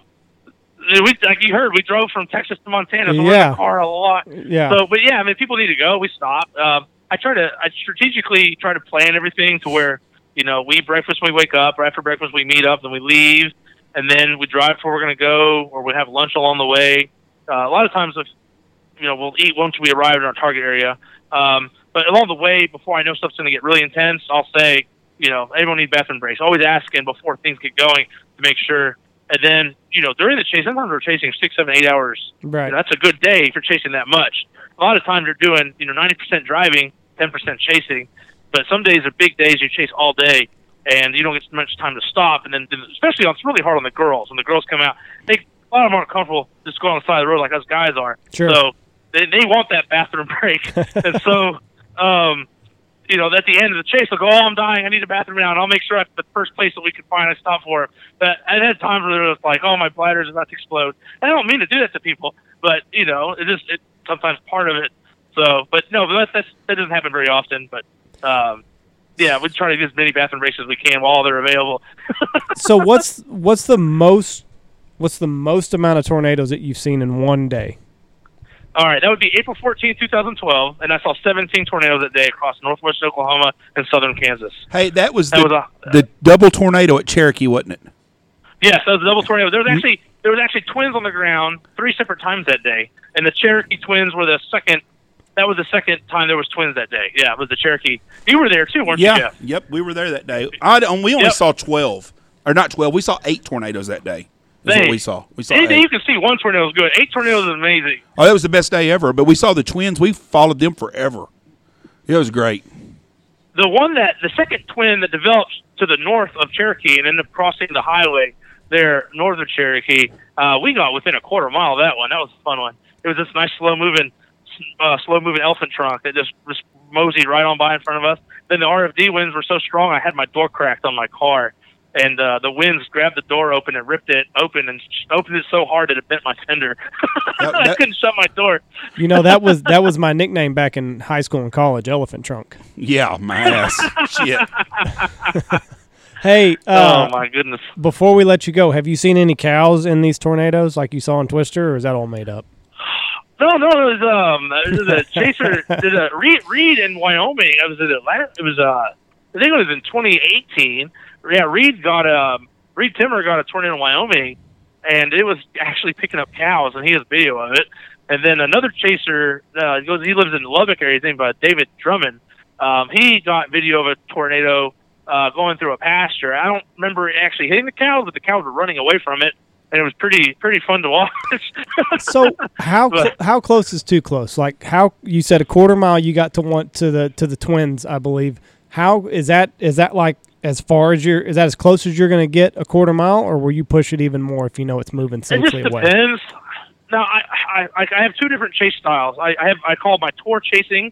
[SPEAKER 3] we like you heard, we drove from Texas to Montana. So we're in
[SPEAKER 1] Yeah.
[SPEAKER 3] the car a lot.
[SPEAKER 1] yeah,
[SPEAKER 3] So, but yeah, I mean, people need to go. We stop. Um, I try to, I strategically try to plan everything to where, you know, we eat breakfast when we wake up, or after breakfast we meet up, then we leave, and then we drive to where we're going to go, or we have lunch along the way. Uh, a lot of times, you know, we'll eat once we arrive in our target area. Um, but along the way, before I know stuff's going to get really intense, I'll say, you know, everyone needs bathroom breaks. Always asking before things get going to make sure. And then, you know, during the chase, sometimes we're chasing six, seven, eight hours
[SPEAKER 1] right.
[SPEAKER 3] you know, that's a good day if you're chasing that much. A lot of times you're doing, you know, 90% driving, 10% chasing. But some days are big days you chase all day, and you don't get much time to stop. And then, especially on, it's really hard on the girls. When the girls come out, they a lot of them aren't comfortable just going on the side of the road like us guys are.
[SPEAKER 1] Sure.
[SPEAKER 3] So they they want that bathroom *laughs* break, and so. um you know, at the end of the chase, they'll go, "Oh, I'm dying. I need a bathroom now." And I'll make sure at the first place that we can find, I stop for. But I had times where they're like, "Oh, my bladder's about to explode." And I don't mean to do that to people, but you know, it just it sometimes part of it. So, but no, but that's, that's that doesn't happen very often. But um, yeah, we try to get as many bathroom breaks as we can while they're available. *laughs*
[SPEAKER 1] so what's what's the most what's the most amount of tornadoes that you've seen in one day?
[SPEAKER 3] All right, that would be April 14, 2012, and I saw 17 tornadoes that day across northwest Oklahoma and southern Kansas.
[SPEAKER 2] Hey, that was
[SPEAKER 3] That
[SPEAKER 2] the,
[SPEAKER 3] was a
[SPEAKER 2] the double tornado at Cherokee, wasn't it?
[SPEAKER 3] Yes, that was a double tornado. There was actually there was actually twins on the ground three separate times that day, and the Cherokee twins were the second. That was the second time there was twins that day. Yeah, it was the Cherokee. You were there too, weren't you,
[SPEAKER 2] Yeah. Yep, we were there that day. I, we only
[SPEAKER 3] Yep.
[SPEAKER 2] saw 12. Or not 12. We saw 8 tornadoes that day. That's what we saw. We saw. Eight.
[SPEAKER 3] you can see one tornado is good. Eight tornadoes is amazing.
[SPEAKER 2] Oh, that was the best day ever. But we saw the twins. We followed them forever. It was great.
[SPEAKER 3] The one that the second twin that developed to the north of Cherokee and ended up crossing the highway there north of Cherokee, uh, we got within a quarter mile of that one. That was a fun one. It was this nice slow moving, uh, slow moving elephant trunk that just just moseyed right on by in front of us. Then the RFD winds were so strong, I had my door cracked on my car, and uh, the winds grabbed the door open and ripped it open and opened it so hard that it bent my fender. *laughs*
[SPEAKER 2] That-
[SPEAKER 3] I couldn't shut my door.
[SPEAKER 1] You know that was that was my nickname back in high school and college, Elephant Trunk.
[SPEAKER 2] Yeah, my ass. Shit. *laughs*
[SPEAKER 1] Hey, uh,
[SPEAKER 3] oh my goodness.
[SPEAKER 1] before we let you go, have you seen any cows in these tornadoes like you saw in Twister, or is that all made up?
[SPEAKER 3] No, no, it was um, it was a *laughs* chaser. did a Reed, Reed in Wyoming. I was at Atlanta. It was uh, I think it was in 2018. Yeah, Reed got um, Reed Timmer got a tornado in Wyoming, and it was actually picking up cows, and he has video of it. And then another chaser uh, he goes. He lives in Lubbock area. His name uh, David Drummond. Um, he got video of a tornado uh, going through a pasture. I don't remember it actually hitting the cows, but the cows were running away from it, and it was pretty pretty fun to watch. *laughs*
[SPEAKER 1] So how
[SPEAKER 3] But-
[SPEAKER 1] how close is too close? Like how you said a quarter mile you got to want to the to the twins, I believe. How is that? Is that like as far as you're? Is that as close as you're going to get a quarter mile, or will you push it even more if you know it's moving safely
[SPEAKER 3] It just
[SPEAKER 1] away?
[SPEAKER 3] depends. Now, I, I I I have two different chase styles. I, I have I call my tour chasing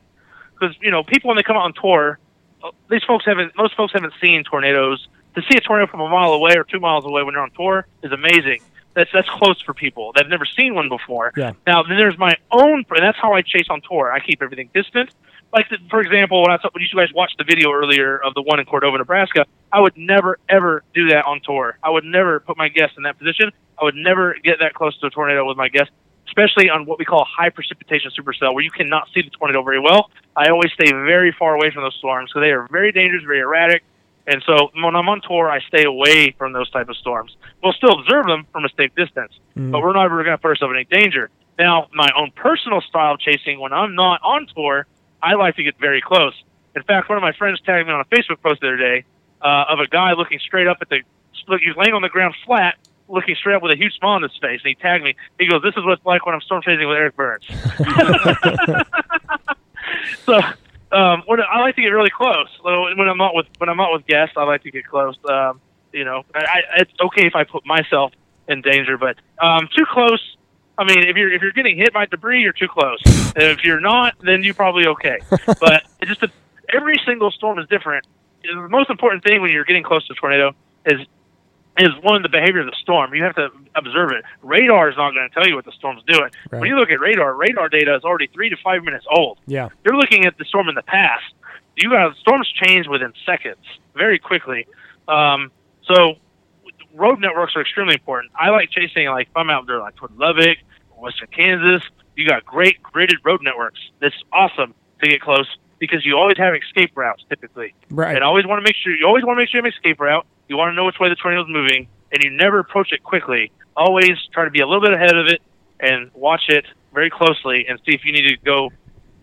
[SPEAKER 3] because you know people when they come out on tour, uh, these folks haven't most folks haven't seen tornadoes. To see a tornado from a mile away or two miles away when you're on tour is amazing. That's that's close for people that've never seen one before.
[SPEAKER 1] Yeah.
[SPEAKER 3] Now then, there's my own, and that's how I chase on tour. I keep everything distant. Like the, for example, when I saw, when you guys watched the video earlier of the one in Cordova, Nebraska, I would never ever do that on tour. I would never put my guests in that position. I would never get that close to a tornado with my guests, especially on what we call high precipitation supercell, where you cannot see the tornado very well. I always stay very far away from those storms because they are very dangerous, very erratic. And so when I'm on tour, I stay away from those type of storms. We'll still observe them from a safe distance,
[SPEAKER 1] Mm.
[SPEAKER 3] but we're not ever going to put ourselves in any danger. Now, my own personal style of chasing, when I'm not on tour, I like to get very close. In fact, one of my friends tagged me on a Facebook post the other day uh, of a guy looking straight up at the, look, he's laying on the ground flat, looking straight up with a huge smile on his face, and he tagged me. He goes, "This is what it's like when I'm storm chasing with Erik Burns." *laughs* *laughs* so um, when I like to get really close. So when I'm not with when I'm not with guests, I like to get close. Um, you know, I, I, it's okay if I put myself in danger, but um, too close. I mean, if you're if you're getting hit by debris, you're too close. And if you're not, then you're probably okay. *laughs* But it just every single storm is different. The most important thing when you're getting close to a tornado is is one of the behavior of the storm. You have to observe it. Radar is not going to tell you what the storm's doing.
[SPEAKER 1] Right.
[SPEAKER 3] When you look at radar, radar data is already three to five minutes old
[SPEAKER 1] Yeah.
[SPEAKER 3] you're looking at the storm in the past. You got storms change within seconds, very quickly. Um, so road networks are extremely important. I like chasing like if I'm out there like toward Lubbock, Western Kansas. You got great gridded road networks. That's awesome to get close because you always have escape routes typically,
[SPEAKER 1] Right.
[SPEAKER 3] and always want to make sure you always want to make sure you have an escape route. You want to know which way the tornado is moving, and you never approach it quickly. Always try to be a little bit ahead of it and watch it very closely and see if you need to go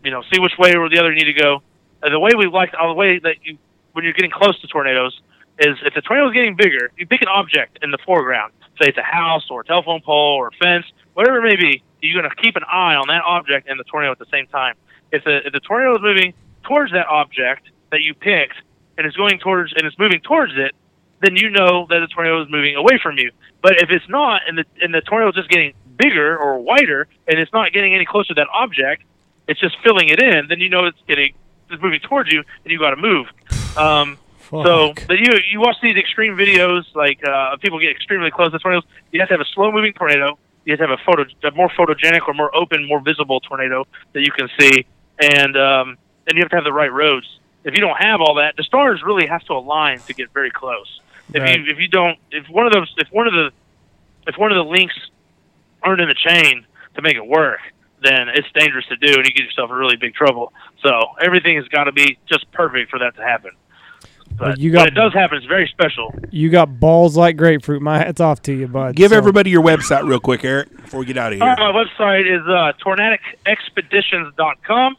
[SPEAKER 3] you know, see which way or the other you need to go. Uh, the way we like, uh, the way that you, when you're getting close to tornadoes, is if the tornado is getting bigger, you pick an object in the foreground, say it's a house or a telephone pole or a fence, whatever it may be. You're going to keep an eye on that object and the tornado at the same time. If the if the tornado is moving towards that object that you picked and it's going towards and it's moving towards it, then you know that the tornado is moving away from you. But if it's not, and the and the tornado is just getting bigger or wider, and it's not getting any closer to that object, it's just filling it in, then you know it's getting it's moving towards you, and you got to move. Um, so, but you you watch these extreme videos, like uh, people get extremely close to tornadoes. You have to have a slow moving tornado. You have to have a photo, a more photogenic or more open, more visible tornado that you can see, and um, and you have to have the right roads. If you don't have all that, the stars really have to align to get very close. If
[SPEAKER 1] Right.
[SPEAKER 3] you if you don't, if one of those, if one of the, if one of the links aren't in the chain to make it work, then it's dangerous to do, and you get yourself in really big trouble. So everything has got to be just perfect for that to happen.
[SPEAKER 1] Well,
[SPEAKER 3] But
[SPEAKER 1] you
[SPEAKER 3] when
[SPEAKER 1] got-
[SPEAKER 3] it does happen, it's very special.
[SPEAKER 1] You got balls like grapefruit. My hat's off to you, bud.
[SPEAKER 2] Give
[SPEAKER 1] So-
[SPEAKER 2] everybody your website real quick, Erik, before we get out of here.
[SPEAKER 3] right, my website is uh, tornadicexpeditions.com.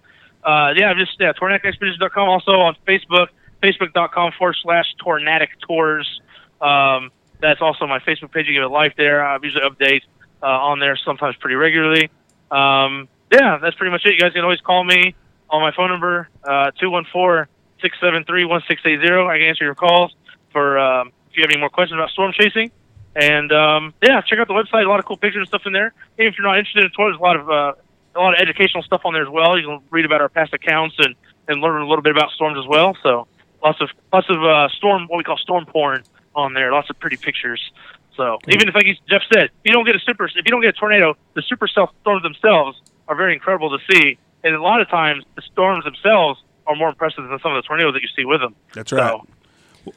[SPEAKER 3] Uh, yeah, just yeah, tornadicexpeditions.com. Also on Facebook, facebook.com forward slash tornadic tours. Um, That's also my Facebook page. You give it a life there. I usually update uh, on there sometimes pretty regularly. Um, yeah, that's pretty much it. You guys can always call me on my phone number, uh, 214 673 1680. I can answer your calls for um, if you have any more questions about storm chasing. And um, yeah, check out the website. A lot of cool pictures and stuff in there. Even if you're not interested in tours, a lot of uh, a lot of educational stuff on there as well. You can read about our past accounts and, and learn a little bit about storms as well. So lots of lots of uh, storm what we call storm porn on there. Lots of pretty pictures. So even if like Jeff said, if you don't get a super if you don't get a tornado, the supercell storms themselves are very incredible to see. And a lot of times the storms themselves are more impressive than some of the tornadoes that you see with them.
[SPEAKER 2] That's right.
[SPEAKER 3] So,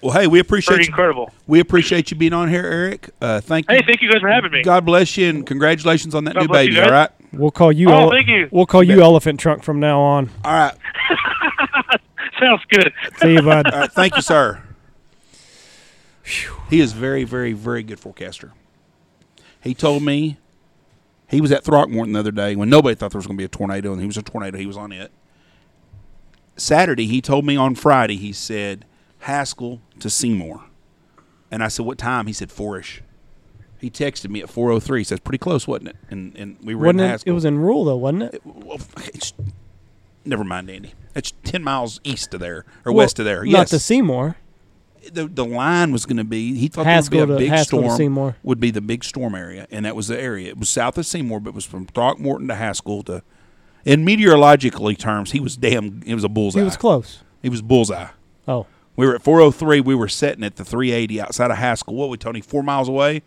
[SPEAKER 2] Well, hey, we appreciate
[SPEAKER 3] pretty
[SPEAKER 2] you.
[SPEAKER 3] incredible.
[SPEAKER 2] We appreciate you being on here, Erik. Uh, thank you.
[SPEAKER 3] Hey, thank you guys for having me.
[SPEAKER 2] God bless you and congratulations on that
[SPEAKER 3] God
[SPEAKER 2] new
[SPEAKER 3] bless you
[SPEAKER 2] baby.
[SPEAKER 3] guys.
[SPEAKER 2] All right.
[SPEAKER 1] We'll call you.
[SPEAKER 3] Oh,
[SPEAKER 1] ele-
[SPEAKER 3] thank you.
[SPEAKER 1] We'll call you Elephant Trunk from now on.
[SPEAKER 2] All right. *laughs*
[SPEAKER 3] Sounds good.
[SPEAKER 1] See you, bud.
[SPEAKER 2] All right. Thank you, sir. He is very, very, very good forecaster. He told me he was at Throckmorton the other day when nobody thought there was going to be a tornado, and he was a tornado. He was on it. Saturday, he told me on Friday, he said Haskell to Seymour, and I said, "What time?" He said four-ish. He texted me at four o three. Says pretty close, wasn't it? And and we were
[SPEAKER 1] Wasn't
[SPEAKER 2] in
[SPEAKER 1] it?
[SPEAKER 2] Haskell.
[SPEAKER 1] It was in rule though, wasn't it?
[SPEAKER 2] Well, it's, never mind, Andy. It's ten miles east of there or
[SPEAKER 1] Well,
[SPEAKER 2] west of there.
[SPEAKER 1] Not
[SPEAKER 2] yes,
[SPEAKER 1] to Seymour.
[SPEAKER 2] the the line was going to be. He thought
[SPEAKER 1] Haskell
[SPEAKER 2] there would be a big
[SPEAKER 1] Haskell to
[SPEAKER 2] storm.
[SPEAKER 1] Seymour.
[SPEAKER 2] Would be the big storm area, and that was the area. It was south of Seymour, but it was from Throckmorton to Haskell to. In meteorologically terms, he was damn. It was a bullseye.
[SPEAKER 1] He was close.
[SPEAKER 2] He was bullseye.
[SPEAKER 1] Oh,
[SPEAKER 2] We were at 403. We were setting at the 380 outside of Haskell. What we Tony? Four miles away,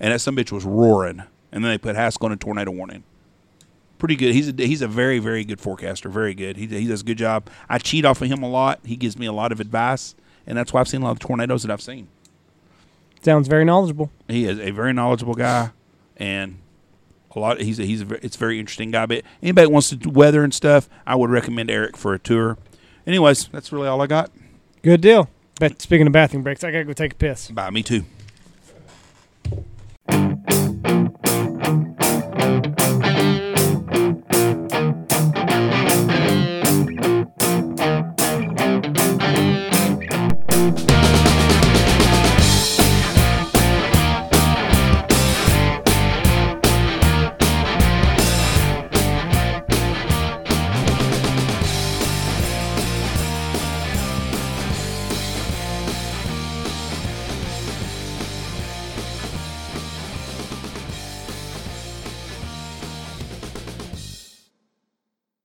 [SPEAKER 2] and that some bitch was roaring. And then they put Haskell in a tornado warning. Pretty good. He's a he's a very very good forecaster. Very good. He he does a good job. I cheat off of him a lot. He gives me a lot of advice, and that's why I've seen a lot of tornadoes that I've seen.
[SPEAKER 1] sounds very knowledgeable.
[SPEAKER 2] He is a very knowledgeable guy, and a lot. He's a, he's a, it's a very interesting guy. But anybody that wants to do weather and stuff, I would recommend Erik for a tour. Anyways, that's really all I got.
[SPEAKER 1] Good deal. But speaking of bathroom breaks, I gotta go take a piss.
[SPEAKER 2] Bye. Me too.